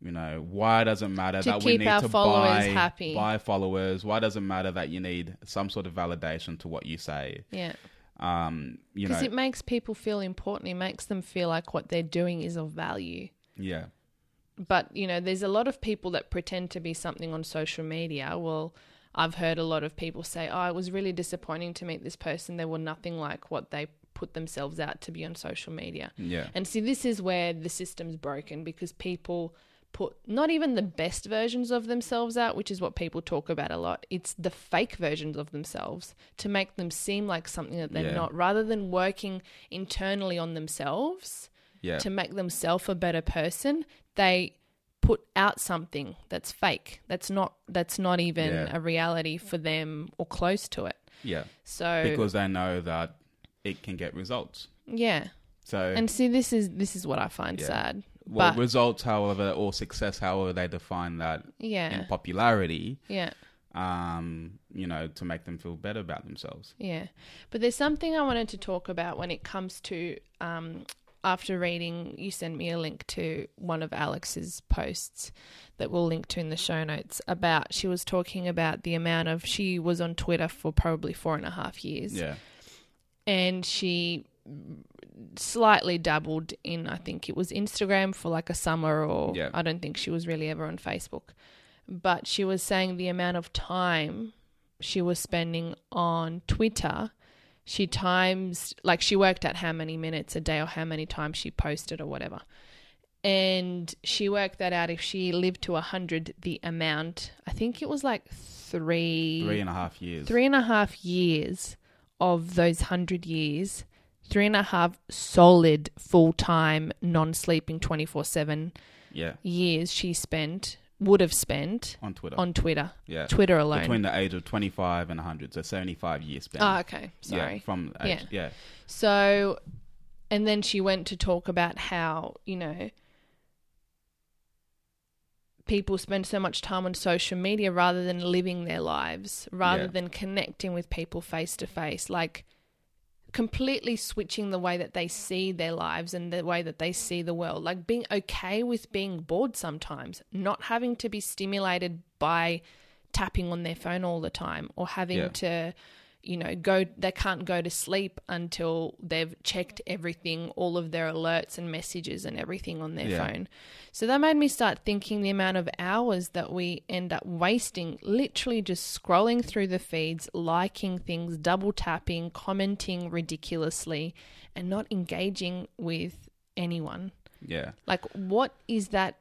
You know, why does it matter To that we need to followers buy, happy. buy followers? Why does it matter that you need some sort of validation to what you say? yeah. Um, you know, because it makes people feel important. It makes them feel like what they're doing is of value. Yeah, but you know there's a lot of people that pretend to be something on social media. Well i've heard a lot of people say oh it was really disappointing to meet this person. They were nothing like what they put themselves out to be on social media. Yeah, And see, this is where the system's broken because people put not even the best versions of themselves out, which is what people talk about a lot. It's the fake versions of themselves to make them seem like something that they're Yeah. not, rather than working internally on themselves yeah. to make themselves a better person. They put out something that's fake. That's not that's not even Yeah. a reality for them or close to it. Yeah, So because they know that it can get results. yeah. So And see this is this is what I find Yeah. sad. Well, but results, however, or success, however they define that yeah. in popularity, Yeah. um, you know, to make them feel better about themselves. Yeah. But there's something I wanted to talk about when it comes to um, after reading, you sent me a link to one of Alex's posts that we'll link to in the show notes about she was talking about the amount of she was on Twitter for probably four and a half years. Yeah, And she slightly dabbled in I think it was Instagram for like a summer or Yeah. I don't think she was really ever on Facebook. But she was saying the amount of time she was spending on Twitter, she times like she worked out how many minutes a day or how many times she posted or whatever. And she worked that out if she lived to a hundred the amount I think it was like three three and a half years. three and a half years of those hundred years, three and a half solid full time non sleeping twenty four seven Yeah, years she spent would have spent on Twitter. on Twitter. yeah, Twitter alone. between the age of twenty five and hundred, so seventy five years spent. oh, okay. Sorry. Yeah, from age, yeah. So, and then she went to talk about how, you know, people spend so much time on social media rather than living their lives, rather Yeah. than connecting with people face to face. Like, completely switching the way that they see their lives and the way that they see the world. Like, being okay with being bored sometimes, not having to be stimulated by tapping on their phone all the time or having Yeah. to you know go they can't go to sleep until they've checked everything all of their alerts and messages and everything on their Yeah. phone so that made me start thinking the amount of hours that we end up wasting literally just scrolling through the feeds liking things double tapping commenting ridiculously and not engaging with anyone yeah. like what is that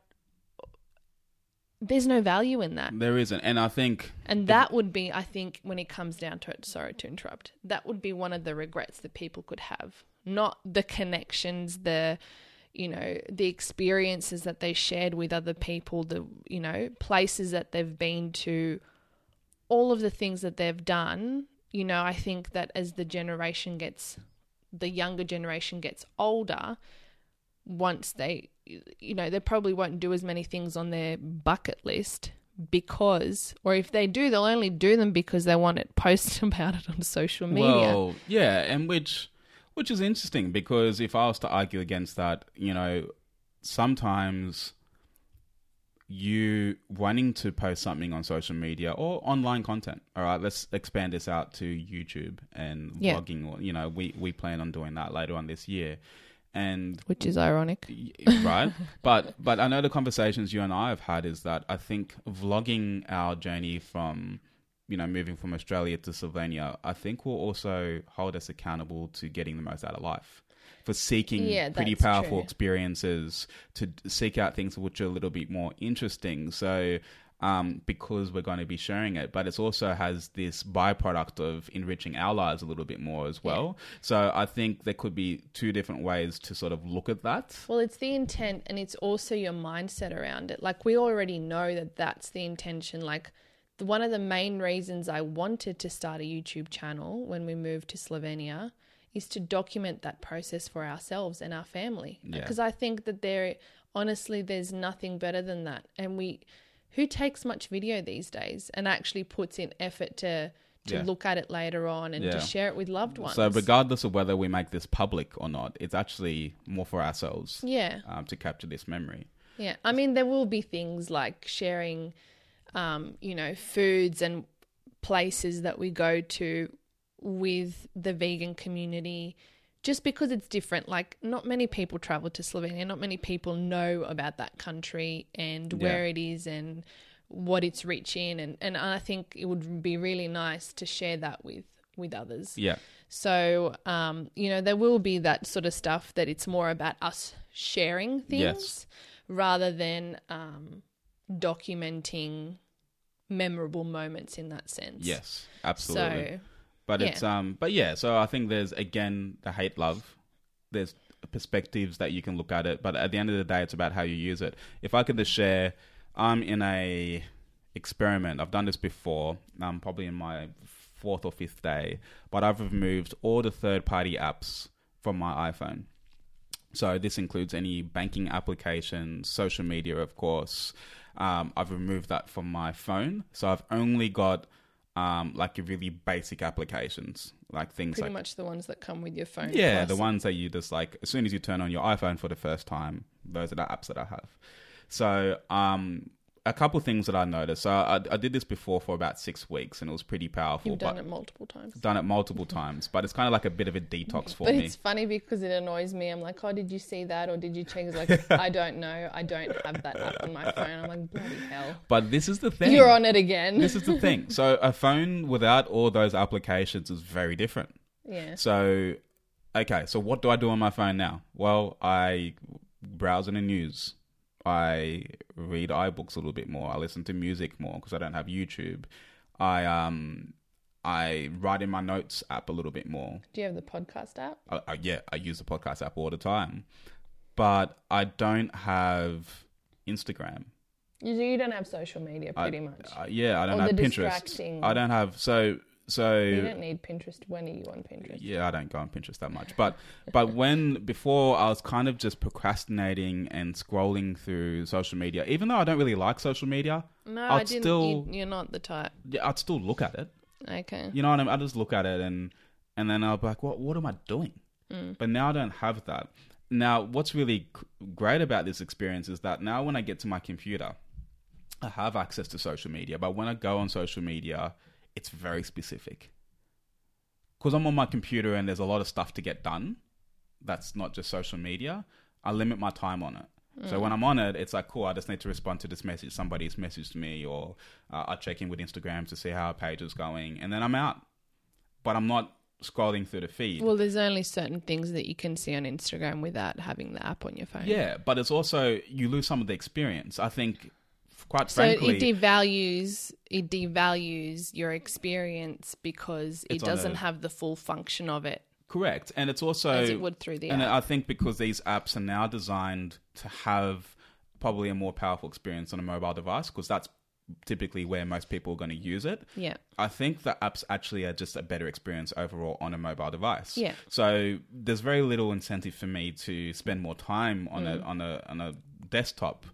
there's no value in that There isn't, and I think and that would be, I think, when it comes down to it, sorry to interrupt, that would be one of the regrets that people could have. Not the connections, the, you know, the experiences that they shared with other people, the, you know, places that they've been to, all of the things that they've done. You know, I think that as the generation gets, the younger generation gets older, once they, you know, they probably won't do as many things on their bucket list because, or if they do, they'll only do them because they want it posted about it on social media. Well, yeah, and which which is interesting because if I was to argue against that, you know, sometimes you wanting to post something on social media or online content. All right, let's expand this out to YouTube and Yeah. vlogging. Or you know, we we plan on doing that later on this year, and which is ironic. Right but but i know the conversations you and i have had is that i think vlogging our journey from you know moving from australia to slovenia i think will also hold us accountable to getting the most out of life for seeking Yeah, pretty powerful true. experiences to seek out things which are a little bit more interesting so um, because we're going to be sharing it, but it also has this byproduct of enriching our lives a little bit more as well. So I think there could be two different ways to sort of look at that. Well, it's the intent and it's also your mindset around it. Like, we already know that that's the intention. Like, the, one of the main reasons I wanted to start a YouTube channel when we moved to Slovenia is to document that process for ourselves and our family. Yeah. Because I think that there, honestly, there's nothing better than that. And we, who takes much video these days and actually puts in effort to to Yeah. look at it later on and Yeah. to share it with loved ones? So, regardless of whether we make this public or not, it's actually more for ourselves yeah. um, to capture this memory. Yeah, I mean, there will be things like sharing, um, you know, foods and places that we go to with the vegan community, just because it's different. Like, not many people travel to Slovenia, not many people know about that country and where it is and what it's rich in, and and I think it would be really nice to share that with with others. Yeah, So, um, you know, there will be that sort of stuff that it's more about us sharing things Yes. rather than um, documenting memorable moments in that sense. yes, absolutely. So, but yeah. it's um, but yeah. So I think there's again the hate love. There's perspectives that you can look at it, but at the end of the day, it's about how you use it. If I could just share, I'm in a experiment. I've done this before. I'm probably in my fourth or fifth day, but I've removed all the third party apps from my iPhone. So this includes any banking applications, social media, of course. Um, I've removed that from my phone, so I've only got um, like really basic applications, like things Pretty like much the ones that come with your phone. yeah, plus. the ones that you just like as soon as you turn on your iPhone for the first time, those are the apps that I have. So, um, a couple things that I noticed. So, I, I did this before for about six weeks, and it was pretty powerful. You've done it multiple times. done it multiple times, but it's kind of like a bit of a detox for But me. it's funny because it annoys me. I'm like, oh, did you see that or did you check? It's like, I don't know. I don't have that app on my phone. I'm like, bloody hell. But this is the thing. You're on it again. this is the thing. So, a phone without all those applications is very different. yeah. So, okay, so what do I do on my phone now? Well, I browse in the news. I read iBooks a little bit more. I listen to music more because I don't have YouTube. I um I write in my notes app a little bit more. Do you have the podcast app? I, I, yeah, I use the podcast app all the time, but I don't have Instagram. You, you don't have social media, I- pretty much. Uh, yeah, I don't Or have the Pinterest. I don't have so so. you don't need Pinterest. When are you on Pinterest? yeah, I don't go on Pinterest that much, but but when before I was kind of just procrastinating and scrolling through social media, even though I don't really like social media, No, I'd I didn't. still- you, you're not the type. yeah, I'd still look at it. Okay. You know what I mean? I just look at it and and then I'll be like, what what am I doing? Mm. But now I don't have that. Now, what's really great about this experience is that now when I get to my computer, I have access to social media. But when I go on social media, it's very specific. Because I'm on my computer and there's a lot of stuff to get done. That's not just social media. I limit my time on it. So when I'm on it, it's like, cool, I just need to respond to this message. Somebody's messaged me, or uh, I check in with Instagram to see how a page is going, and then I'm out. But I'm not scrolling through the feed. Well, there's only certain things that you can see on Instagram without having the app on your phone. Yeah, but it's also you lose some of the experience. I think, quite So frankly, it devalues it devalues your experience because it doesn't a- have the full function of it correct, and it's also as it would through the and app. I think because these apps are now designed to have probably a more powerful experience on a mobile device, because that's typically where most people are going to use it. yeah. I think the apps actually are just a better experience overall on a mobile device. Yeah. So there's very little incentive for me to spend more time on a mm. on a on a desktop,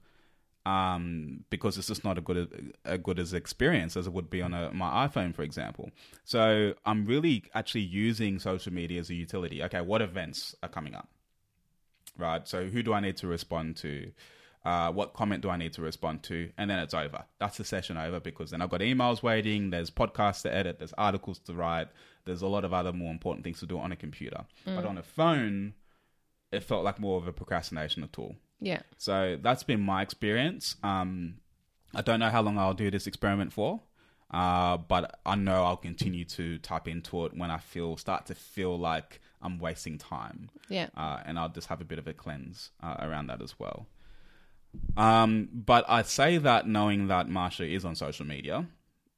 um, because it's just not a good a good as experience as it would be on a my iPhone, for example. So I'm really actually using social media as a utility. Okay, what events are coming up? Right. So who do I need to respond to? Uh, what comment do I need to respond to? And then it's over. That's the session over because then I've got emails waiting, there's podcasts to edit, there's articles to write, there's a lot of other more important things to do on a computer. But on a phone, it felt like more of a procrastination tool. Yeah. So that's been my experience. Um, I don't know how long I'll do this experiment for, uh, but I know I'll continue to tap into it when I feel start to feel like I'm wasting time Yeah. uh, and I'll just have a bit of a cleanse uh, around that as well. Um, but I say that knowing that Marsha is on social media.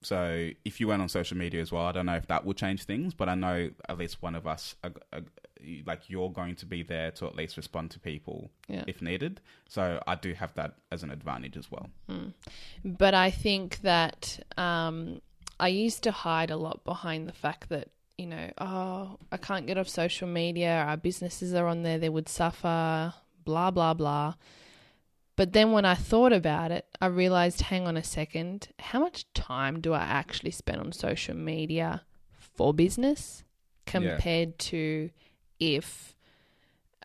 So if you went on social media as well, I don't know if that will change things, but I know at least one of us, uh, uh, like you're going to be there to at least respond to people Yeah. if needed. So I do have that as an advantage as well. But I think that um, I used to hide a lot behind the fact that, you know, oh, I can't get off social media, our businesses are on there, they would suffer, blah, blah, blah. But then when I thought about it, I realized hang on a second, how much time do I actually spend on social media for business compared to if,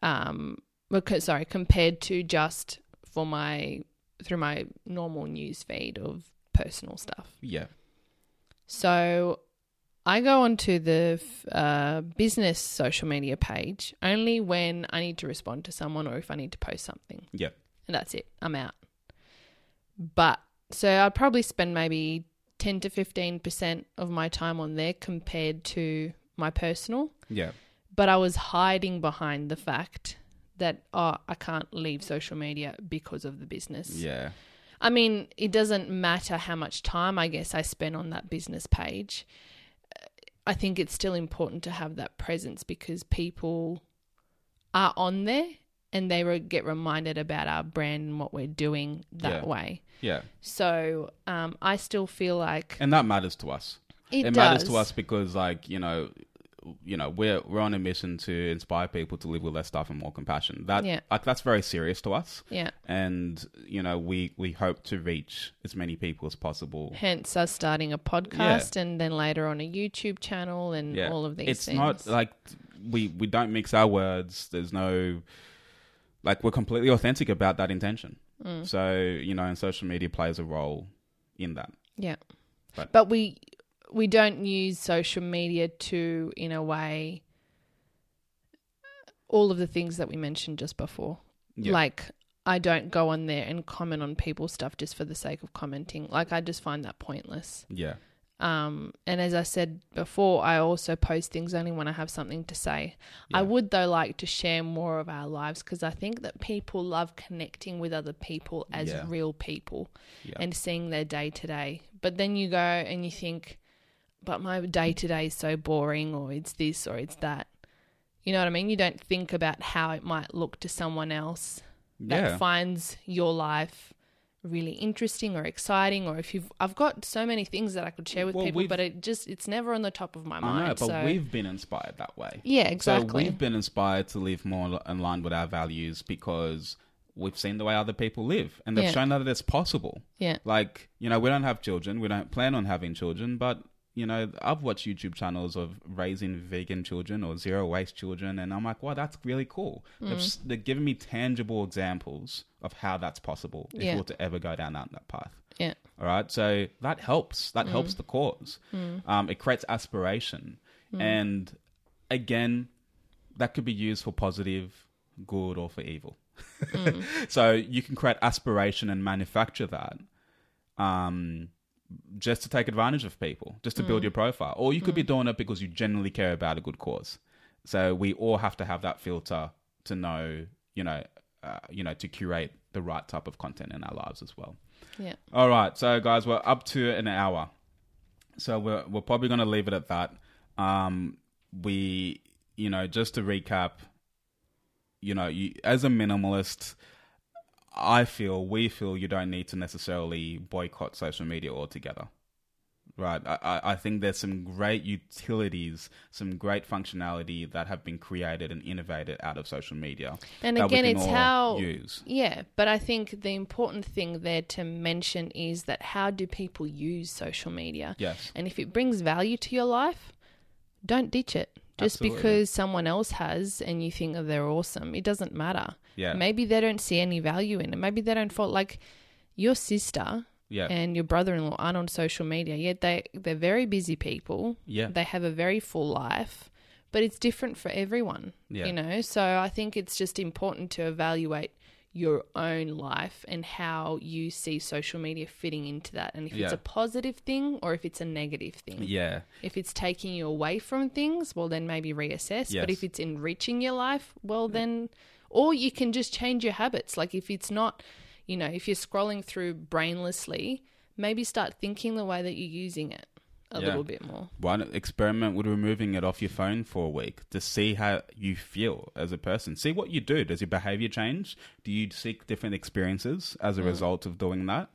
um, because, sorry, compared to just for my through my normal news feed of personal stuff. Yeah. So I go onto the uh, business social media page only when I need to respond to someone or if I need to post something. Yeah. That's it. I'm out. But so I'd probably spend maybe 10 to 15% of my time on there compared to my personal. Yeah. But I was hiding behind the fact that, oh, I can't leave social media because of the business. Yeah. I mean, it doesn't matter how much time I guess I spend on that business page. I think it's still important to have that presence because people are on there and they re- get reminded about our brand and what we're doing that Yeah. way. Yeah. So um, I still feel like And that matters to us. it, it matters to us because like you know you know we're we're on a mission to inspire people to live with less stuff and more compassion that Yeah. like that's very serious to us Yeah. and you know we we hope to reach as many people as possible Hence us starting a podcast and then later on a YouTube channel and yeah all of these it's things. not like we we don't mix our words there's no like we're completely authentic about that intention Mm. so you know and social media plays a role in that Yeah. But- But, we we don't use social media to in a way all of the things that we mentioned just before. Yeah. Like I don't go on there and comment on people's stuff just for the sake of commenting. Like I just find that pointless. yeah Um, and as I said before, I also post things only when I have something to say. I would, though, like to share more of our lives because I think that people love connecting with other people as Yeah. real people Yeah. and seeing their day to day. But then you go and you think, but my day to day is so boring, or it's this, or it's that. You know what I mean? You don't think about how it might look to someone else that yeah finds your life really interesting or exciting or if you've I've got so many things that I could share with Well, people but it just it's never on the top of my I mind know, but so we've been inspired that way. yeah exactly. So we've been inspired to live more in line with our values because we've seen the way other people live and they've Yeah. shown that it's possible. yeah Like, you know, we don't have children, we don't plan on having children, but you know, I've watched YouTube channels of raising vegan children or zero waste children, and I'm like, wow, that's really cool. Mm. they're giving me tangible examples of how that's possible if Yeah. you were to ever go down that, that path. yeah All right, so that helps. Mm. That helps the cause. Um, it creates aspiration, and again, that could be used for positive, good, or for evil. Mm. so you can create aspiration and manufacture that, um, just to take advantage of people, just to Mm. build your profile, or you could be doing it because you genuinely care about a good cause. So we all have to have that filter to know, you know, uh, you know, to curate the right type of content in our lives as well. yeah All right, so guys, we're up to an hour, so we're we're probably going to leave it at that. Um, we, you know, just to recap, you know, you, as a minimalist, I feel we feel you don't need to necessarily boycott social media altogether. Right, I, I think there's some great utilities, some great functionality that have been created and innovated out of social media. and again it's how use. yeah but I think the important thing there to mention is that how do people use social media Yes, and if it brings value to your life don't ditch it just Absolutely. because someone else has and you think oh, they're awesome it doesn't matter yeah, Maybe they don't see any value in it. Maybe they don't fall like your sister yeah, and your brother-in-law aren't on social media. Yet they they're very busy people. yeah, They have a very full life, but it's different for everyone. yeah. You know, so I think it's just important to evaluate your own life and how you see social media fitting into that and if it's a positive thing or if it's a negative thing. yeah. If it's taking you away from things, well, then maybe reassess. But if it's enriching your life, well, then, or you can just change your habits. Like if it's not, you know, if you're scrolling through brainlessly, maybe start thinking the way that you're using it a Yeah. little bit more. Why not experiment with removing it off your phone for a week to see how you feel as a person? See what you do. Does your behavior change? Do you seek different experiences as a mm. result of doing that?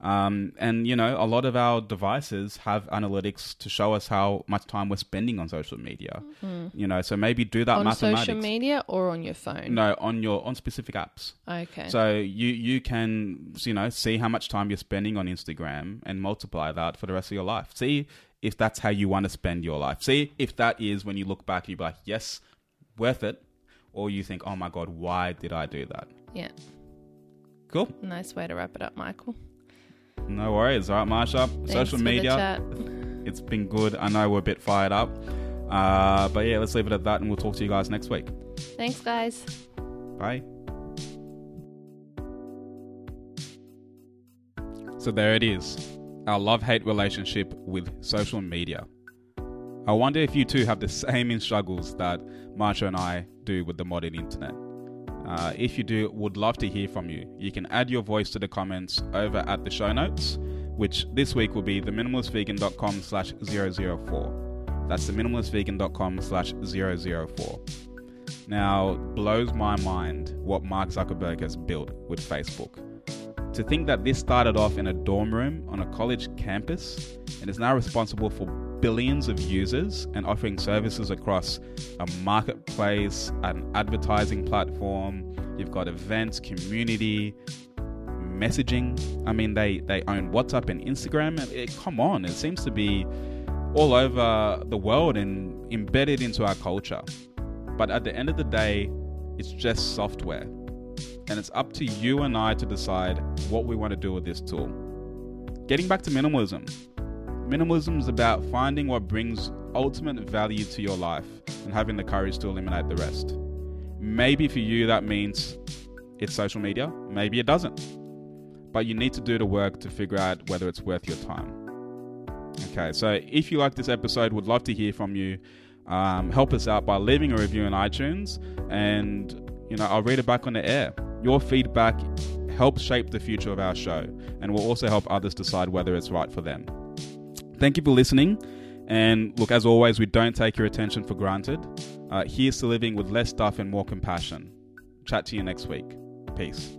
Um, and you know, a lot of our devices have analytics to show us how much time we're spending on social media. You know, so maybe do that on mathematics. social media or on your phone? No, on your on specific apps. Okay. So you you can you know see how much time you're spending on Instagram and multiply that for the rest of your life. See if that's how you want to spend your life. See if that is when you look back, you be like, yes, worth it, or you think, oh my god, why did I do that? yeah. Cool. Nice way to wrap it up, Michael. No worries. All right, Marsha. Thanks Social media. It's been good. I know we're a bit fired up. Uh, but yeah, let's leave it at that, and we'll talk to you guys next week. Thanks, guys. Bye. So there it is our love hate relationship with social media. I wonder if you too have the same struggles that Marsha and I do with the modern internet. Uh, if you do, would love to hear from you. You can add your voice to the comments over at the show notes, which this week will be theminimalistvegan.com slash 004. That's theminimalistvegan.com slash 004. Now, blows my mind what Mark Zuckerberg has built with Facebook. To think that this started off in a dorm room on a college campus and is now responsible for billions of users and offering services across a marketplace, an advertising platform, you've got events, community, messaging. I mean, they, they own WhatsApp and Instagram. It, come on, it seems to be all over the world and embedded into our culture. But at the end of the day, it's just software. And it's up to you and I to decide what we want to do with this tool. Getting back to minimalism. Minimalism is about finding what brings ultimate value to your life and having the courage to eliminate the rest. Maybe for you that means it's social media, maybe it doesn't. But you need to do the work to figure out whether it's worth your time. Okay, so if you like this episode, would love to hear from you. Um, help us out by leaving a review on iTunes, and you know I'll read it back on the air. Your feedback helps shape the future of our show, and will also help others decide whether it's right for them. Thank you for listening, and look, as always, we don't take your attention for granted. Uh, here's to living with less stuff and more compassion. Chat to you next week. Peace.